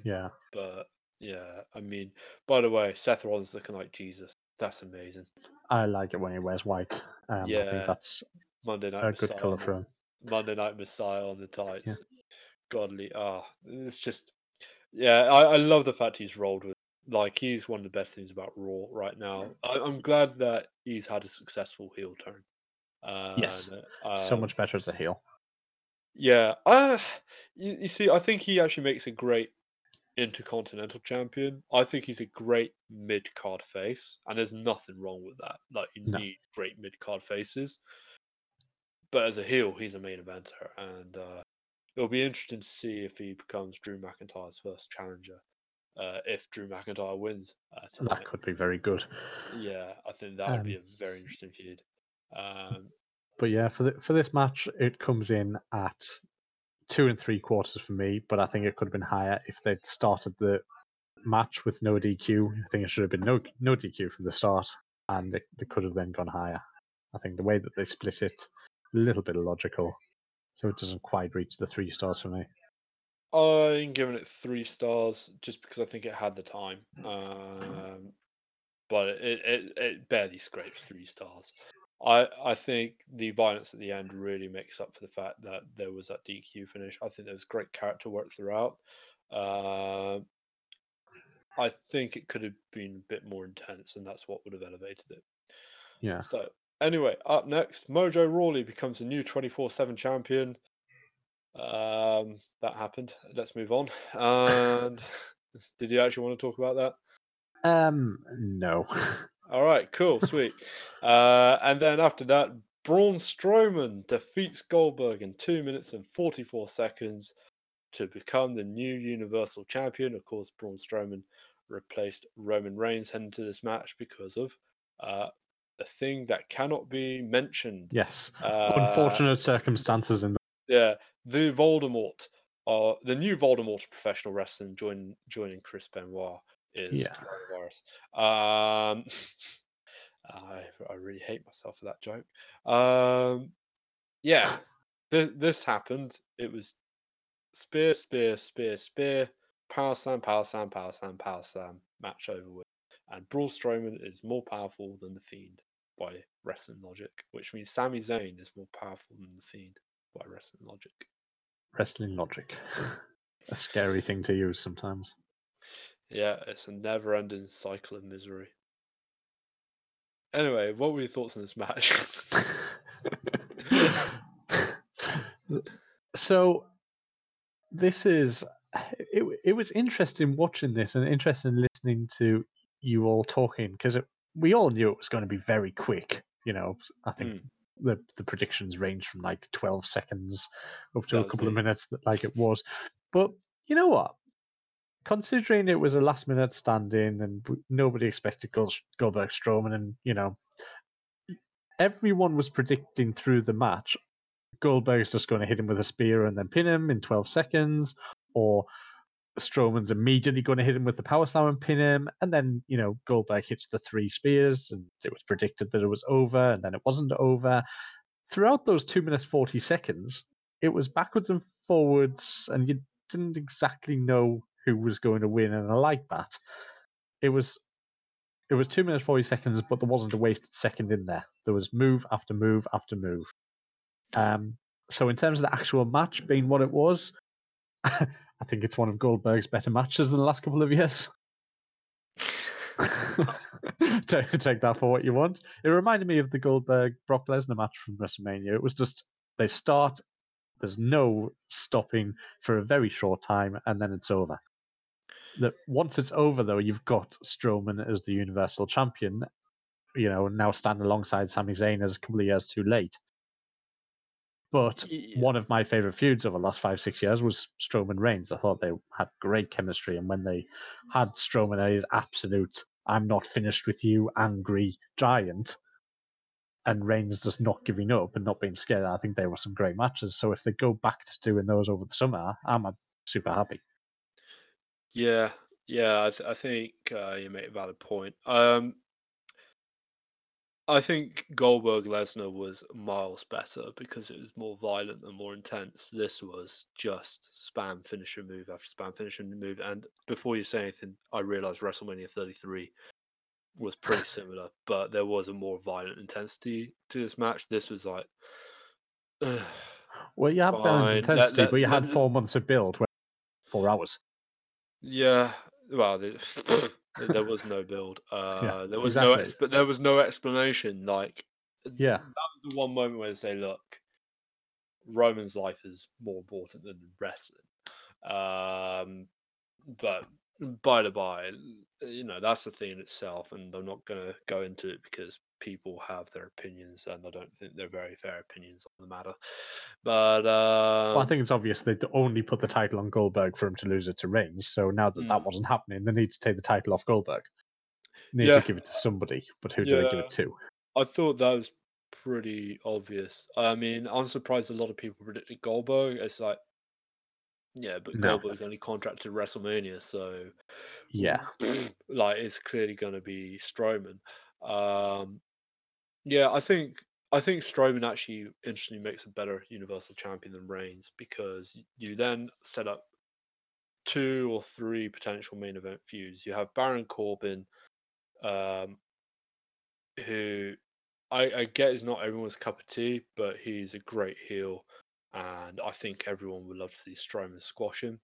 B: yeah.
A: But yeah, I mean, by the way, Seth Rollins looking like Jesus. That's amazing.
B: I like it when he wears white. Um, I
A: Yeah,
B: think that's
A: Monday Night
B: a good colour for him.
A: Monday Night Messiah on the tights. Godly. Ah, it's just. Yeah, I, I love the fact he's rolled with. Like, he's one of the best things about Raw right now. I, I'm glad that he's had a successful heel turn. Uh,
B: Yes, so
A: um,
B: much better as a heel.
A: Yeah. Uh, you, you see, I think he actually makes a great intercontinental champion. I think he's a great mid card face, and there's nothing wrong with that. Like, you
B: No.
A: need great mid card faces. But as a heel, he's a main eventer, and uh, it'll be interesting to see if he becomes Drew McIntyre's first challenger. Uh, if Drew McIntyre wins uh,
B: That could be very good.
A: yeah, I think that would be
B: Um,
A: a very interesting feud. Um,
B: But yeah, for the, for this match, it comes in at two and three quarters for me. But I think it could have been higher if they'd started the match with no DQ. I think it should have been no no DQ from the start, and it, it could have then gone higher. I think the way that they split it, a little bit illogical, so it doesn't quite reach the three stars for me.
A: I'm giving it three stars just because I think it had the time. Um, but it, it, it barely scrapes three stars. I, I think the violence at the end really makes up for the fact that there was that DQ finish. I think there was great character work throughout. Um, I think it could have been a bit more intense, and that's what would have elevated it.
B: Yeah,
A: So, anyway, up next, Mojo Rawley becomes a new 24 7 champion. Um, that happened. Let's move on. And did you actually want to talk about that?
B: um, no,
A: All right, cool, sweet. Uh, and then after that, Braun Strowman defeats Goldberg in 2 minutes and 44 seconds to become the new Universal Champion. Of course, Braun Strowman replaced Roman Reigns heading to this match because of uh, a thing that cannot be mentioned.
B: yes,
A: Uh,
B: unfortunate circumstances in the
A: Yeah, the Voldemort, uh, the new Voldemort of professional wrestling, join, joining Chris Benoit is
B: Yeah.
A: coronavirus. Um, I I really hate myself for that joke. Um, yeah, th- this happened. It was spear, spear, spear, spear, power slam, power slam, power slam, power slam. Match over with, and Braun Strowman is more powerful than the Fiend by wrestling logic, which means Sami Zayn is more powerful than the Fiend by wrestling logic.
B: wrestling logic. A scary thing to use sometimes.
A: Yeah, it's a never-ending cycle of misery. Anyway, what were your thoughts on this match?
B: so this is it, it was interesting watching this and interesting listening to you all talking because we all knew it was going to be very quick. You know, I think
A: Mm.
B: the the predictions range from like 12 seconds up to
A: That
B: a couple of minutes, that- like it was. But you know what? Considering it was a last minute stand in and nobody expected Gold- Goldberg Strowman, and you know, everyone was predicting through the match Goldberg's just going to hit him with a spear and then pin him in 12 seconds, or Strowman's immediately going to hit him with the power slam and pin him, and then you know Goldberg hits the three spears, and it was predicted that it was over, and then it wasn't over. Throughout those two minutes forty seconds, it was backwards and forwards, and you didn't exactly know who was going to win, and I like that. It was it was two minutes forty seconds, but there wasn't a wasted second in there. There was move after move after move. Um, so in terms of the actual match being what it was, I think it's one of Goldberg's better matches in the last couple of years. take, take that for what you want. It reminded me of the Goldberg Brock Lesnar match from WrestleMania. It was just they start, there's no stopping for a very short time, and then it's over. That once it's over, though, you've got Strowman as the Universal Champion. You know, now standing alongside Sami Zayn as a couple of years too late. But
A: Yeah.
B: one of my favorite feuds over the last five, six years was Strowman Reigns. I thought they had great chemistry, and when they had Strowman his absolute "I'm not finished with you" angry giant, and Reigns just not giving up and not being scared, I think they were some great matches. So if they go back to doing those over the summer, I'm uh, super happy.
A: Yeah, yeah, I, th- I think uh, you make a valid point. Um, I think Goldberg Lesnar was miles better because it was more violent and more intense. This was just spam finisher move after spam finisher move. And before you say anything, I realized WrestleMania 33 was pretty similar, but there was a more violent intensity to this match. This was like,
B: Well, you had
A: let-
B: intensity, but you had four months of build, four hours.
A: Yeah. Well, the, there was no build. Uh, there was
B: exactly.
A: no, exp- there was no explanation. Like,
B: Yeah.
A: that was the one moment where they say, "Look, Roman's life is more important than wrestling." Um, but by the by, you know that's the thing in itself, and I'm not going to go into it because people have their opinions, and I don't think they're very fair opinions on the matter. But um,
B: Well, I think it's obvious they'd only put the title on Goldberg for him to lose it to Reigns. So now that that
A: Mm.
B: wasn't happening, they need to take the title off Goldberg. They Need
A: Yeah.
B: to give it to somebody, but who do they give it to?
A: I thought that was pretty obvious. I mean, I'm surprised a lot of people predicted Goldberg. It's like, yeah, but
B: No.
A: Goldberg's only contracted to WrestleMania, so
B: Yeah.
A: like it's clearly going to be Strowman. Um, yeah, I think I think Strowman actually interestingly makes a better Universal Champion than Reigns because you then set up two or three potential main event feuds. You have Baron Corbin, um, who I, I get is not everyone's cup of tea, but he's a great heel, and I think everyone would love to see Strowman squash him.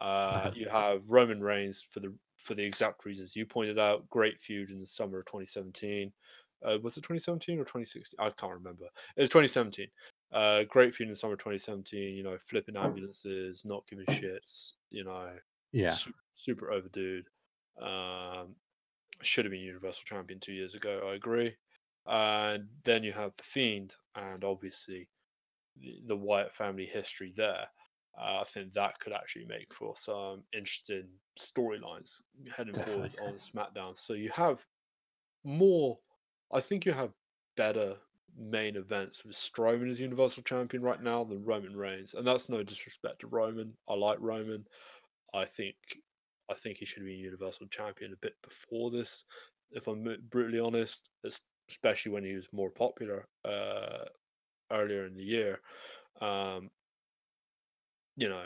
A: Uh. You have Roman Reigns for the for the exact reasons you pointed out. Great feud in the summer of 2017. Uh, was it 2017 or 2016? I can't remember. It was 2017. Uh, great feud in the summer of 2017. You know, flipping ambulances, not giving shits. You know,
B: Yeah.
A: su- super overdude. Um, should have been Universal Champion two years ago. I agree. And then you have the Fiend, and obviously the, the Wyatt family history there. Uh, I think that could actually make for some interesting storylines heading forward on SmackDown. So you have more. I think you have better main events with Strowman as Universal Champion right now than Roman Reigns, and that's no disrespect to Roman. I like Roman. I think I think he should have been Universal Champion a bit before this, if I'm brutally honest. Especially when he was more popular uh, earlier in the year. Um, you know,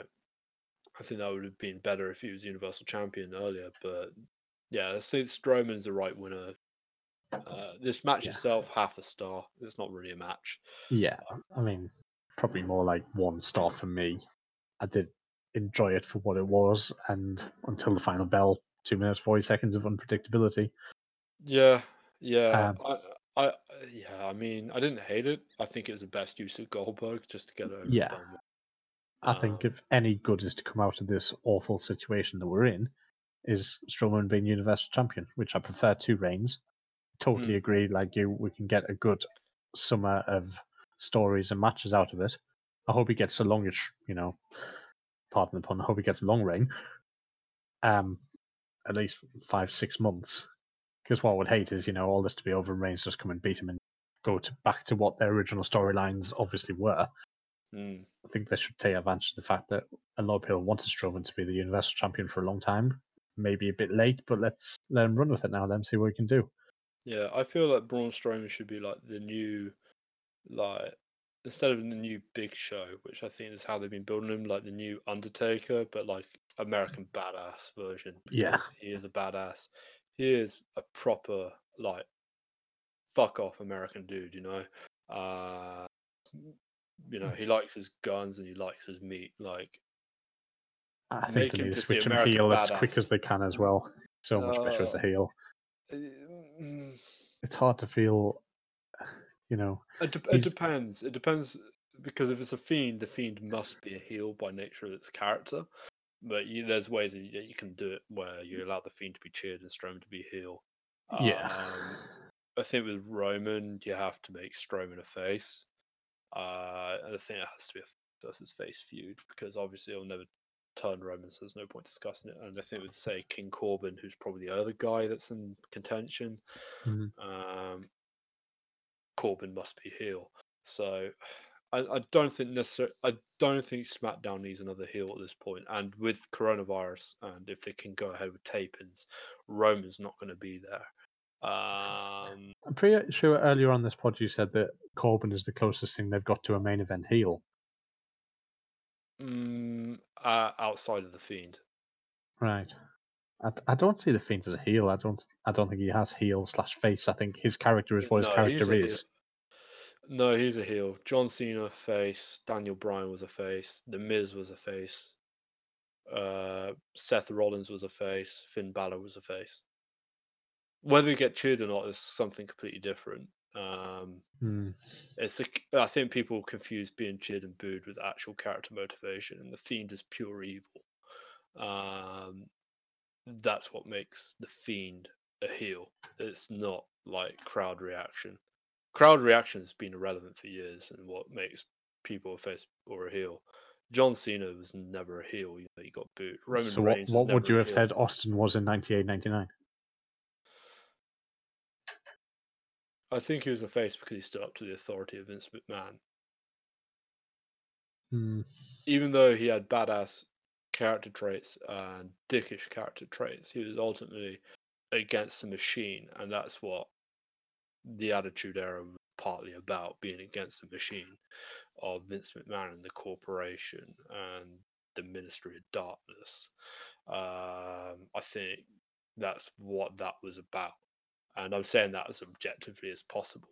A: I think that would have been better if he was Universal Champion earlier. But yeah, I think Strowman's the right winner. Uh, this match
B: Yeah.
A: itself, half a star. It's not really a match.
B: Yeah. I mean, probably more like one star for me. I did enjoy it for what it was, and until the final bell, two minutes forty seconds of unpredictability.
A: Yeah, yeah.
B: Um,
A: I, I, yeah. I mean, I didn't hate it. I think it was the best use of Goldberg just to get it over
B: Yeah. I think if any good is to come out of this awful situation that we're in, is Strowman being Universal Champion, which I prefer to Reigns. totally
A: Mm.
B: agree. Like you, we can get a good summer of stories and matches out of it. I hope he gets a longish, you know, pardon the pun. I hope he gets a long reign. Um, at least five, six months. Because what I would hate is, you know, all this to be over and Reigns just come and beat him and go to back to what their original storylines obviously were.
A: Mm.
B: I think they should take advantage of the fact that a lot of people wanted Strowman to be the Universal Champion for a long time. Maybe a bit late, but let's let him run with it now. Let him see what he can do.
A: Yeah, I feel like Braun Strowman should be like the new, like instead of the new Big Show, which I think is how they've been building him, like the new Undertaker, but like American badass version.
B: Yeah.
A: he is a badass. He is a proper like fuck off American dude, you know. Uh, you know, he likes his guns and he likes his meat. Like,
B: I think they need to switch him heel as quick as they can as well. So much better as a
A: Uh,
B: heel.
A: mm,
B: It's hard to feel, you know,
A: It, de- it depends. It depends because if it's a fiend, the fiend must be a heel by nature of its character. But you, there's ways that you, you can do it where you allow the fiend to be cheered and Strowman to be heel.
B: yeah.
A: Um, I think with Roman, you have to make Strowman a face. Uh, and I think it has to be a versus face feud because obviously he'll never turn Roman, so there's no point discussing it. And I think with say King Corbin, who's probably the other guy that's in contention,
B: Mhm.
A: um, Corbin must be heel. So I, I don't think necessarily. I don't think SmackDown needs another heel at this point. And with coronavirus, and if they can go ahead with tapings, Roman's not going to be there. Um,
B: I'm pretty sure earlier on this pod you said that Corbin is the closest thing they've got to a main event heel.
A: mm, uh, outside of the Fiend,
B: Right. I, I don't see the Fiend as a heel. I don't. I don't think he has heel slash face. I think his character is what his
A: No, he's
B: character
A: heel.
B: is.
A: no, he's a heel. John Cena face. Daniel Bryan was a face. The Miz was a face. Uh, Seth Rollins was a face. Finn Balor was a face. Whether you get cheered or not is something completely different. Um,
B: Hmm.
A: it's a, I think people confuse being cheered and booed with actual character motivation, and the Fiend is pure evil. Um, that's what makes the Fiend a heel. It's not like crowd reaction. Crowd reaction has been irrelevant for years, and what makes people a face or a heel. John Cena was never a heel. You know, he got booed. Roman
B: so what,
A: Reigns.
B: what would you have
A: heel.
B: said Austin was in 98, 99?
A: I think he was a face because he stood up to the authority of Vince McMahon.
B: Hmm.
A: even though he had badass character traits and dickish character traits, he was ultimately against the machine, and that's what the Attitude Era was partly about being against the machine of Vince McMahon and the corporation and the Ministry of Darkness. Um, I think that's what that was about, and I'm saying that as objectively as possible.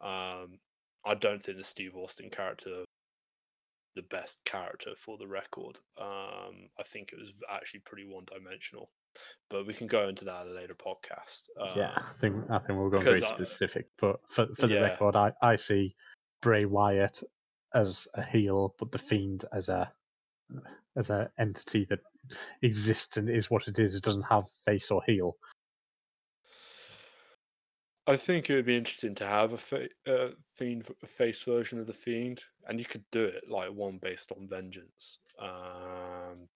A: Um, I don't think the Steve Austin character the best character for the record. Um, I think it was actually pretty one dimensional, but we can go into that at a later podcast.
B: yeah,
A: Um,
B: I think I think we'll go very
A: I-
B: specific. But for for the
A: Yeah.
B: record, I, I see Bray Wyatt as a heel, but the Fiend as a as a entity that exists and is what it is. It doesn't have face or heel.
A: I think it would be interesting to have a fa- uh, fiend a face version of the fiend, and you could do it like one based on vengeance. Um,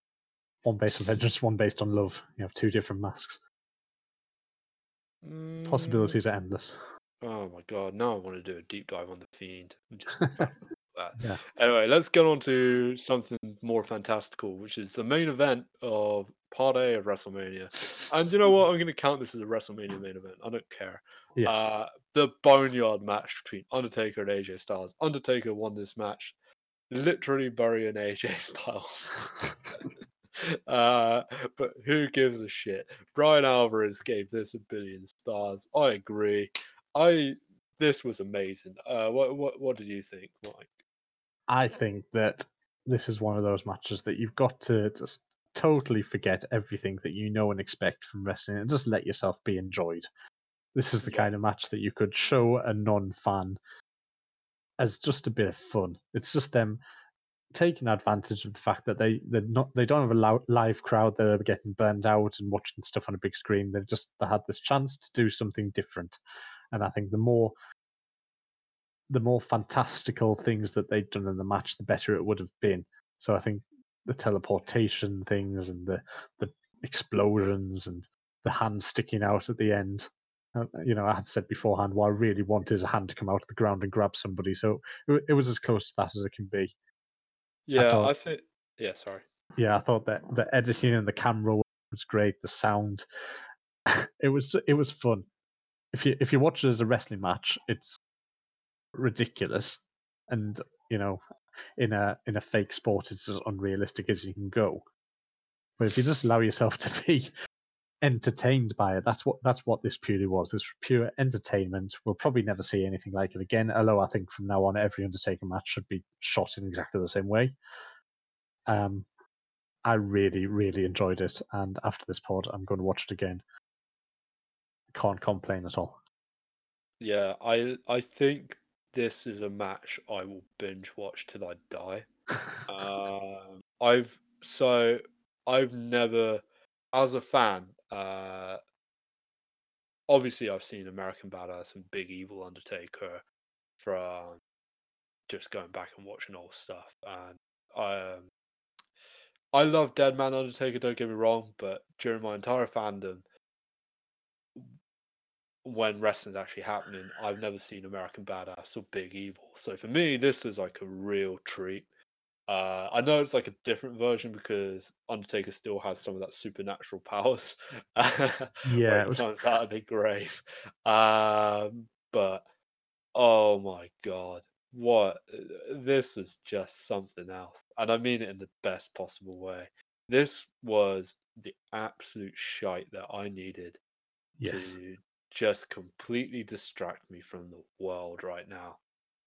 B: One based on vengeance, one based on love. You have two different masks.
A: mm,
B: Possibilities are endless.
A: Oh my god! Now I want to do a deep dive on the fiend. Just that.
B: Yeah.
A: Anyway, let's get on to something more fantastical, which is the main event of Part A of WrestleMania. And you know what? I'm going to count this as a WrestleMania main event. I don't care.
B: Yes.
A: Uh, the Boneyard match between Undertaker and AJ Styles. Undertaker won this match, literally burying AJ Styles. uh, but who gives a shit? Bryan Alvarez gave this a billion stars. I agree. I this was amazing. Uh, what what what did you think, Mike?
B: I think that this is one of those matches that you've got to just totally forget everything that you know and expect from wrestling and just let yourself be enjoyed. This is the kind of match that you could show a non fan as just a bit of fun. It's just them taking advantage of the fact that they they're not they don't have a live crowd that are getting burned out and watching stuff on a big screen. They've just they had this chance to do something different, and I think the more the more fantastical things that they'd done in the match, the better it would have been. So I think the teleportation things and the the explosions and the hand sticking out at the end. Uh, you know, I had said beforehand what I really want is a hand to come out of the ground and grab somebody. So it, it was as close to that as it can be.
A: Yeah, I, thought, I think. Yeah, sorry.
B: Yeah, I thought that the editing and the camera was great. The sound, it was it was fun. If you if you watch it as a wrestling match, it's ridiculous, and you know, in a in a fake sport, it's as unrealistic as you can go. But if you just allow yourself to be entertained by it, that's what that's what this purely was. This pure entertainment. We'll probably never see anything like it again. Although I think from now on, every Undertaker match should be shot in exactly the same way. Um, I really, really enjoyed it, and after this pod, I'm going to watch it again. Can't complain at all.
A: Yeah, I I think this is a match I will binge watch till I die. um, I've so I've never, as a fan, uh, obviously I've seen American Badass and Big Evil Undertaker from just going back and watching old stuff, and um, I love Dead Man Undertaker. Don't get me wrong, but during my entire fandom, when wrestling's actually happening, I've never seen American Badass or Big Evil. So for me, this was like a real treat. Uh, I know it's like a different version because Undertaker still has some of that supernatural powers
B: yeah,
A: he was... comes out of the grave. Um, but oh my god, what this is just something else, and I mean it in the best possible way. This was the absolute shite that I needed yes. to just completely distract me from the world right now.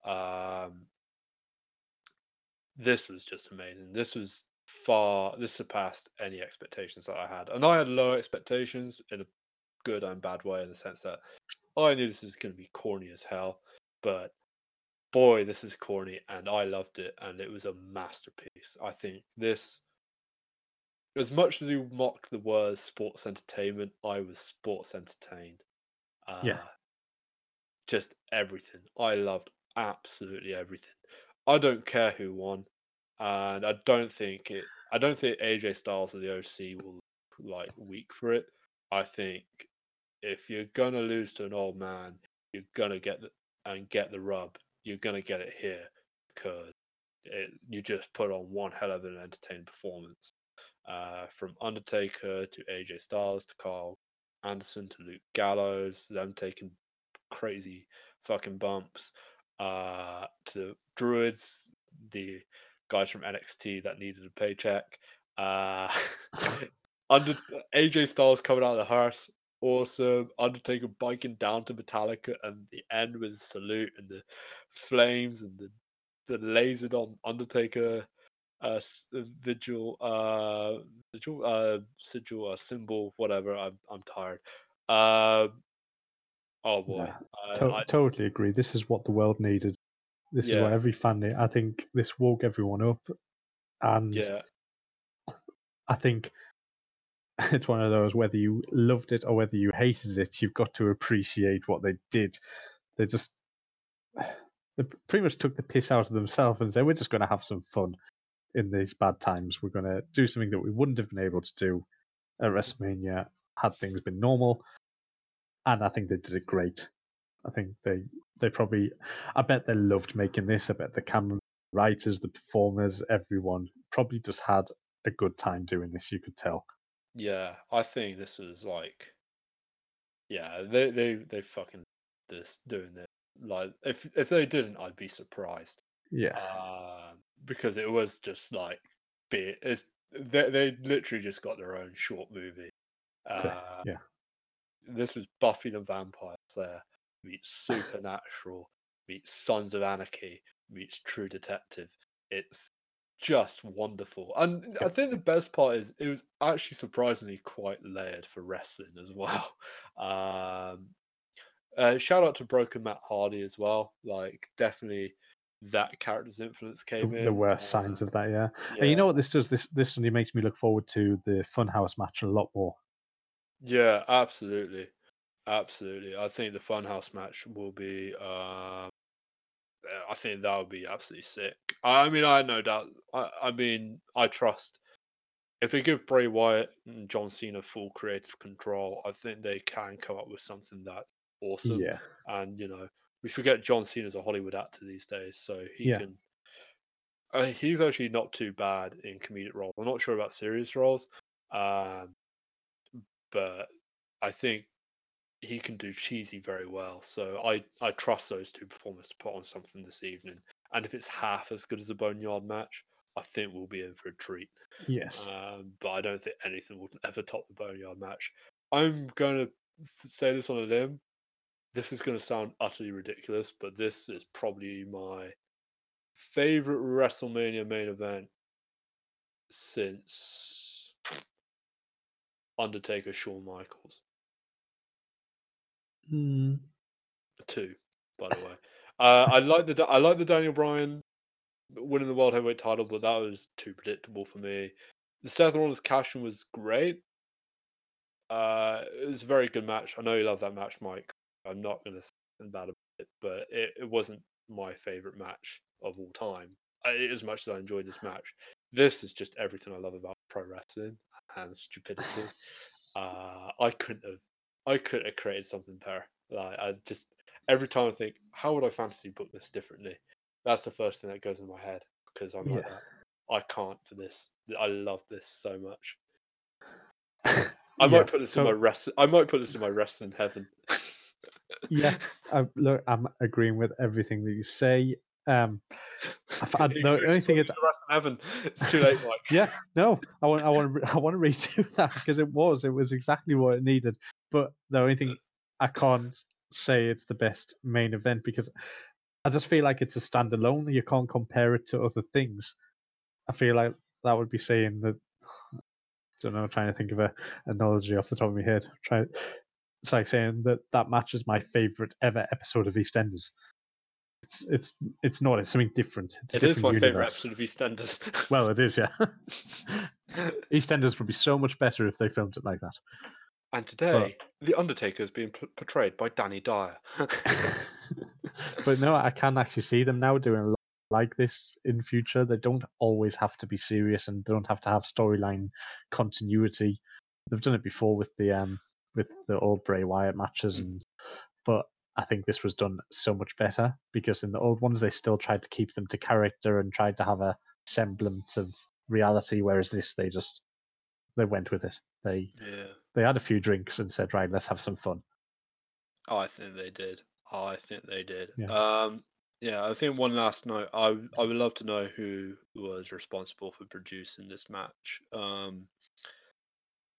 A: Um, this was just amazing. This was far this surpassed any expectations that I had, and I had low expectations in a good and bad way in the sense that I knew this was going to be corny as hell, but boy, this is corny, and I loved it, and it was a masterpiece. I think this, as much as you mock the word sports entertainment, I was sports entertained.
B: Uh, yeah,
A: just everything. I loved absolutely everything. I don't care who won, and I don't think it. I don't think AJ Styles or the OC will look, like weak for it. I think if you're gonna lose to an old man, you're gonna get the, and get the rub. You're gonna get it here because it, you just put on one hell of an entertaining performance. Uh, from Undertaker to AJ Styles to Karl Anderson to Luke Gallows, them taking crazy fucking bumps uh, to the Druids, the guys from NXT that needed a paycheck. Uh, under AJ Styles coming out of the hearse, awesome. Undertaker biking down to Metallica, and the end with salute and the flames and the the lasered on Undertaker uh vigil uh vigil uh sigil uh symbol whatever i'm i'm tired uh Oh boy,
B: yeah, to- I, totally agree. This is what the world needed. This yeah. is what every fan Did. I think this woke everyone up, and
A: yeah,
B: I think it's one of those whether you loved it or whether you hated it, you've got to appreciate what they did. They just they pretty much took the piss out of themselves and said, "We're just going to have some fun in these bad times. We're going to do something that we wouldn't have been able to do at WrestleMania had things been normal." and I think they did it great. I think they they probably I bet they loved making this. I bet the camera writers, the performers, everyone probably just had a good time doing this. You could tell.
A: Yeah, I think this was like, yeah, they they they fucking this doing this. Like, if if they didn't, I'd be surprised.
B: Yeah,
A: uh, because it was just like, be it's they they literally just got their own short movie.
B: Uh, yeah,
A: this was Buffy the Vampire Slayer meets Supernatural meets Sons of Anarchy meets True Detective. It's just wonderful. And I think the best part is it was actually surprisingly quite layered for wrestling as well. Um, uh, shout out to Broken Matt Hardy as well. Like, definitely that character's influence came
B: the,
A: in.
B: the worst signs
A: uh,
B: of that. Yeah.
A: yeah.
B: And you know what this does? This this only makes me look forward to the Funhouse match a lot more.
A: Yeah, absolutely, absolutely. I think the Funhouse match will be. Uh, I think that would be absolutely sick. I I mean, I had no doubt. I, I mean, I trust. If they give Bray Wyatt and John Cena full creative control, I think they can come up with something that's awesome.
B: Yeah.
A: And you know, we forget John Cena's a Hollywood actor these days, so he
B: Yeah.
A: can. Uh, he's actually not too bad in comedic roles. I'm not sure about serious roles, um, but I think he can do cheesy very well. So I I trust those two performers to put on something this evening. And if it's half as good as a Boneyard match, I think we'll be in for a treat.
B: Yes.
A: Um, but I don't think anything will ever top the Boneyard match. I'm going to say this on a limb. This is going to sound utterly ridiculous, but this is probably my favorite WrestleMania main event since Undertaker Shawn Michaels.
B: Mm,
A: Two, by the way. Uh, I like the I like the Daniel Bryan winning the world heavyweight title, but that was too predictable for me. The Seth Rollins cash in was great. Uh, it was a very good match. I know you love that match, Mike. I'm not going to say bad about it, but it, it wasn't my favorite match of all time. I, as much as I enjoyed this match, this is just everything I love about pro wrestling and stupidity. Uh, I couldn't have, I couldn't have created something there. Like I just every time I think, how would I fantasy book this differently? That's the first thing that goes in my head because I'm like
B: Yeah.
A: that. I can't for this. I love this so much. I
B: yeah.
A: might put this
B: so,
A: in my rest. I might put this in my rest in heaven.
B: Yeah. I, look, I'm agreeing with everything that you say. Um, I I- the only thing is,
A: heaven. It's too late, Mike.
B: yeah, no, I want, I want, I want to redo that because it was, it was exactly what it needed. But the only thing uh, I can't say it's the best main event because I just feel like it's a standalone. You can't compare it to other things. I feel like that would be saying that. I don't know. Trying to think of a analogy off the top of my head. Try. It's like saying that that match is my favorite ever episode of EastEnders. It's it's it's not. It's something different. It's
A: It is my favorite episode of EastEnders.
B: Well, it is, yeah. EastEnders would be so much better if they filmed it like that.
A: And today, the Undertaker is being p- portrayed by Danny Dyer.
B: but no, I can actually see them now doing a lot like this in future. They don't always have to be serious and they don't have to have storyline continuity. They've done it before with the um with the old Bray Wyatt matches
A: Mm.
B: and but I think this was done so much better because in the old ones they still tried to keep them to character and tried to have a semblance of reality, whereas this they just they went with it. They
A: yeah.
B: They had a few drinks and said, right, let's have some fun.
A: Oh, I think they did. Oh, I think they did.
B: Yeah.
A: Um, yeah, I think one last note. I I would love to know who was responsible for producing this match. Um,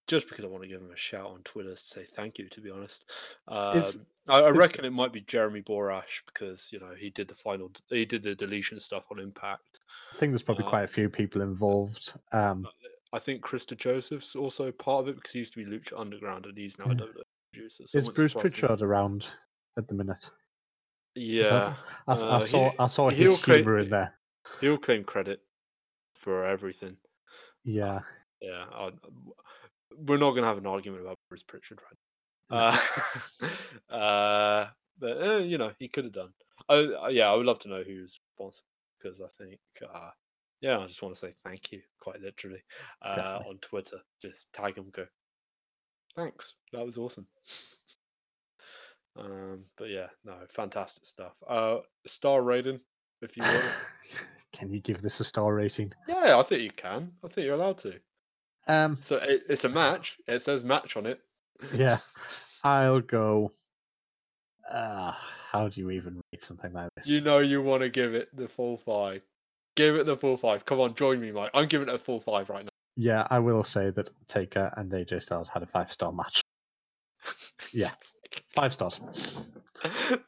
A: just because I want to give him a shout on Twitter to say thank you. To be honest, um, I, I reckon it might be Jeremy Borash because you know he did the final, he did the deletion stuff on Impact.
B: I think there's probably
A: Uh,
B: quite a few people involved. Um,
A: I think Chris DeJoseph's also part of it because he used to be Lucha Underground and he's now a
B: Yeah.
A: WWE producer. so
B: is Bruce. Pritchard around at the minute?
A: Yeah,
B: I
A: uh,
B: saw
A: he-
B: I saw his
A: claim-
B: humor in there.
A: he'll claim credit for everything.
B: Yeah,
A: Yeah, I, we're not going to have an argument about Bruce Pritchard, right? Uh, uh, but uh, you know, he could have done. I, I- yeah, I would love to know who's responsible because I think, uh, yeah, I just want to say thank you, quite literally, uh, on Twitter. Just tag him, go. Thanks, that was awesome. Um, but yeah, no, fantastic stuff. Uh, star rating, if you will.
B: Can you give this a star rating?
A: yeah, I think you can. I think you're allowed to.
B: Um,
A: So it, it's a match. It says match on it.
B: yeah, I'll go. Uh, how do you even rate something like this?
A: You know you want to give it the full five. Give it the full five. Come on, join me, Mike. I'm giving it a full five right now.
B: Yeah, I will say that Taker and AJ Styles had a five star match. Yeah, five stars.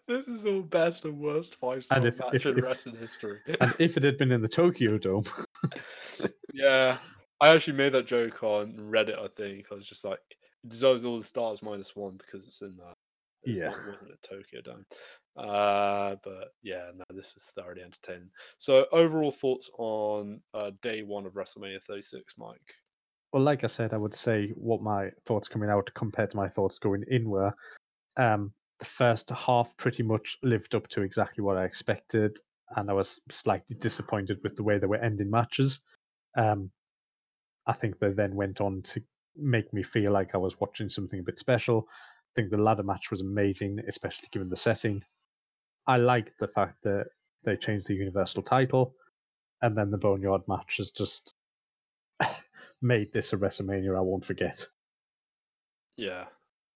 A: this is all best and worst five star
B: if-
A: match
B: if-
A: in
B: if-
A: wrestling history.
B: And if it had been in the Tokyo Dome,
A: yeah, I actually made that joke on Reddit. I think I was just like, it deserves all the stars minus one because it's in uh, it's
B: Yeah.
A: not, it wasn't a Tokyo Dome. Uh, but yeah, no, this was thoroughly entertaining. So, overall thoughts on uh, day one of WrestleMania 36, Mike?
B: Well, like I said, I would say what my thoughts coming out compared to my thoughts going in were. Um, the first half pretty much lived up to exactly what I expected, and I was slightly disappointed with the way they were ending matches. Um, I think they then went on to make me feel like I was watching something a bit special. I think the ladder match was amazing, especially given the setting. I liked the fact that they changed the Universal title, and then the Boneyard match has just made this a WrestleMania I won't forget.
A: Yeah,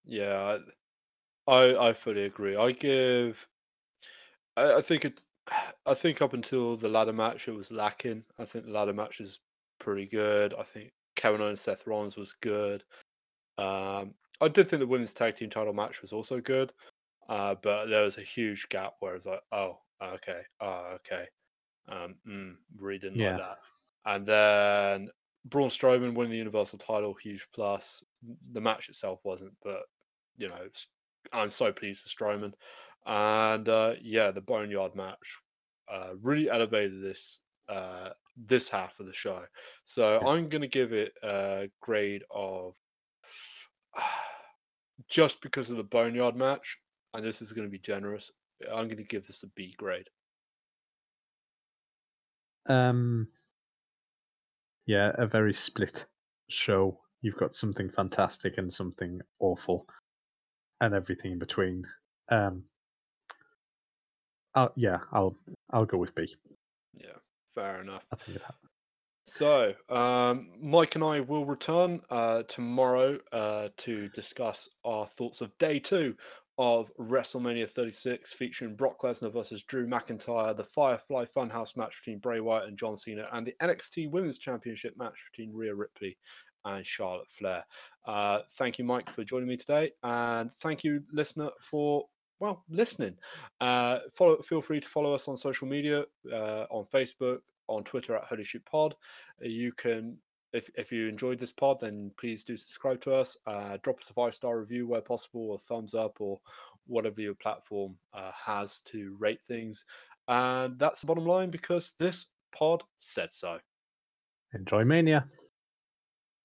A: yeah, I I fully agree. I give. I, I think it. I think up until the ladder match, it was lacking. I think the ladder match is pretty good. I think Kevin Owens, and Seth Rollins was good. Um, I did think the women's tag team title match was also good. Uh, but there was a huge gap where it's like, oh, okay, oh, okay, um, mm, really didn't
B: Yeah.
A: like that. And then Braun Strowman winning the Universal title, huge plus. The match itself wasn't, but you know, I'm so pleased with Strowman. And uh, yeah, the Boneyard match uh, really elevated this uh, this half of the show. So
B: Yeah.
A: I'm going to give it a grade of just because of the Boneyard match, and this is going to be generous, I'm going to give this a B grade.
B: Um, yeah, a very split show. You've got something fantastic and something awful, and everything in between. Um, I'll, yeah, I'll I'll go with B.
A: Yeah, fair enough.
B: I think it happened.
A: So, um, Mike and I will return uh, tomorrow uh, to discuss our thoughts of day two of WrestleMania 36, featuring Brock Lesnar versus Drew McIntyre, the Firefly Funhouse match between Bray Wyatt and John Cena, and the NXT Women's Championship match between Rhea Ripley and Charlotte Flair. Uh, thank you, Mike, for joining me today, and thank you, listener, for well listening. Uh, follow, feel free to follow us on social media uh, on Facebook, on Twitter at Holy Shoot Pod. You can, if, if you enjoyed this pod, then please do subscribe to us. Uh, drop us a five star review where possible, or thumbs up, or whatever your platform uh, has to rate things. And that's the bottom line because this pod said so.
B: Enjoy Mania.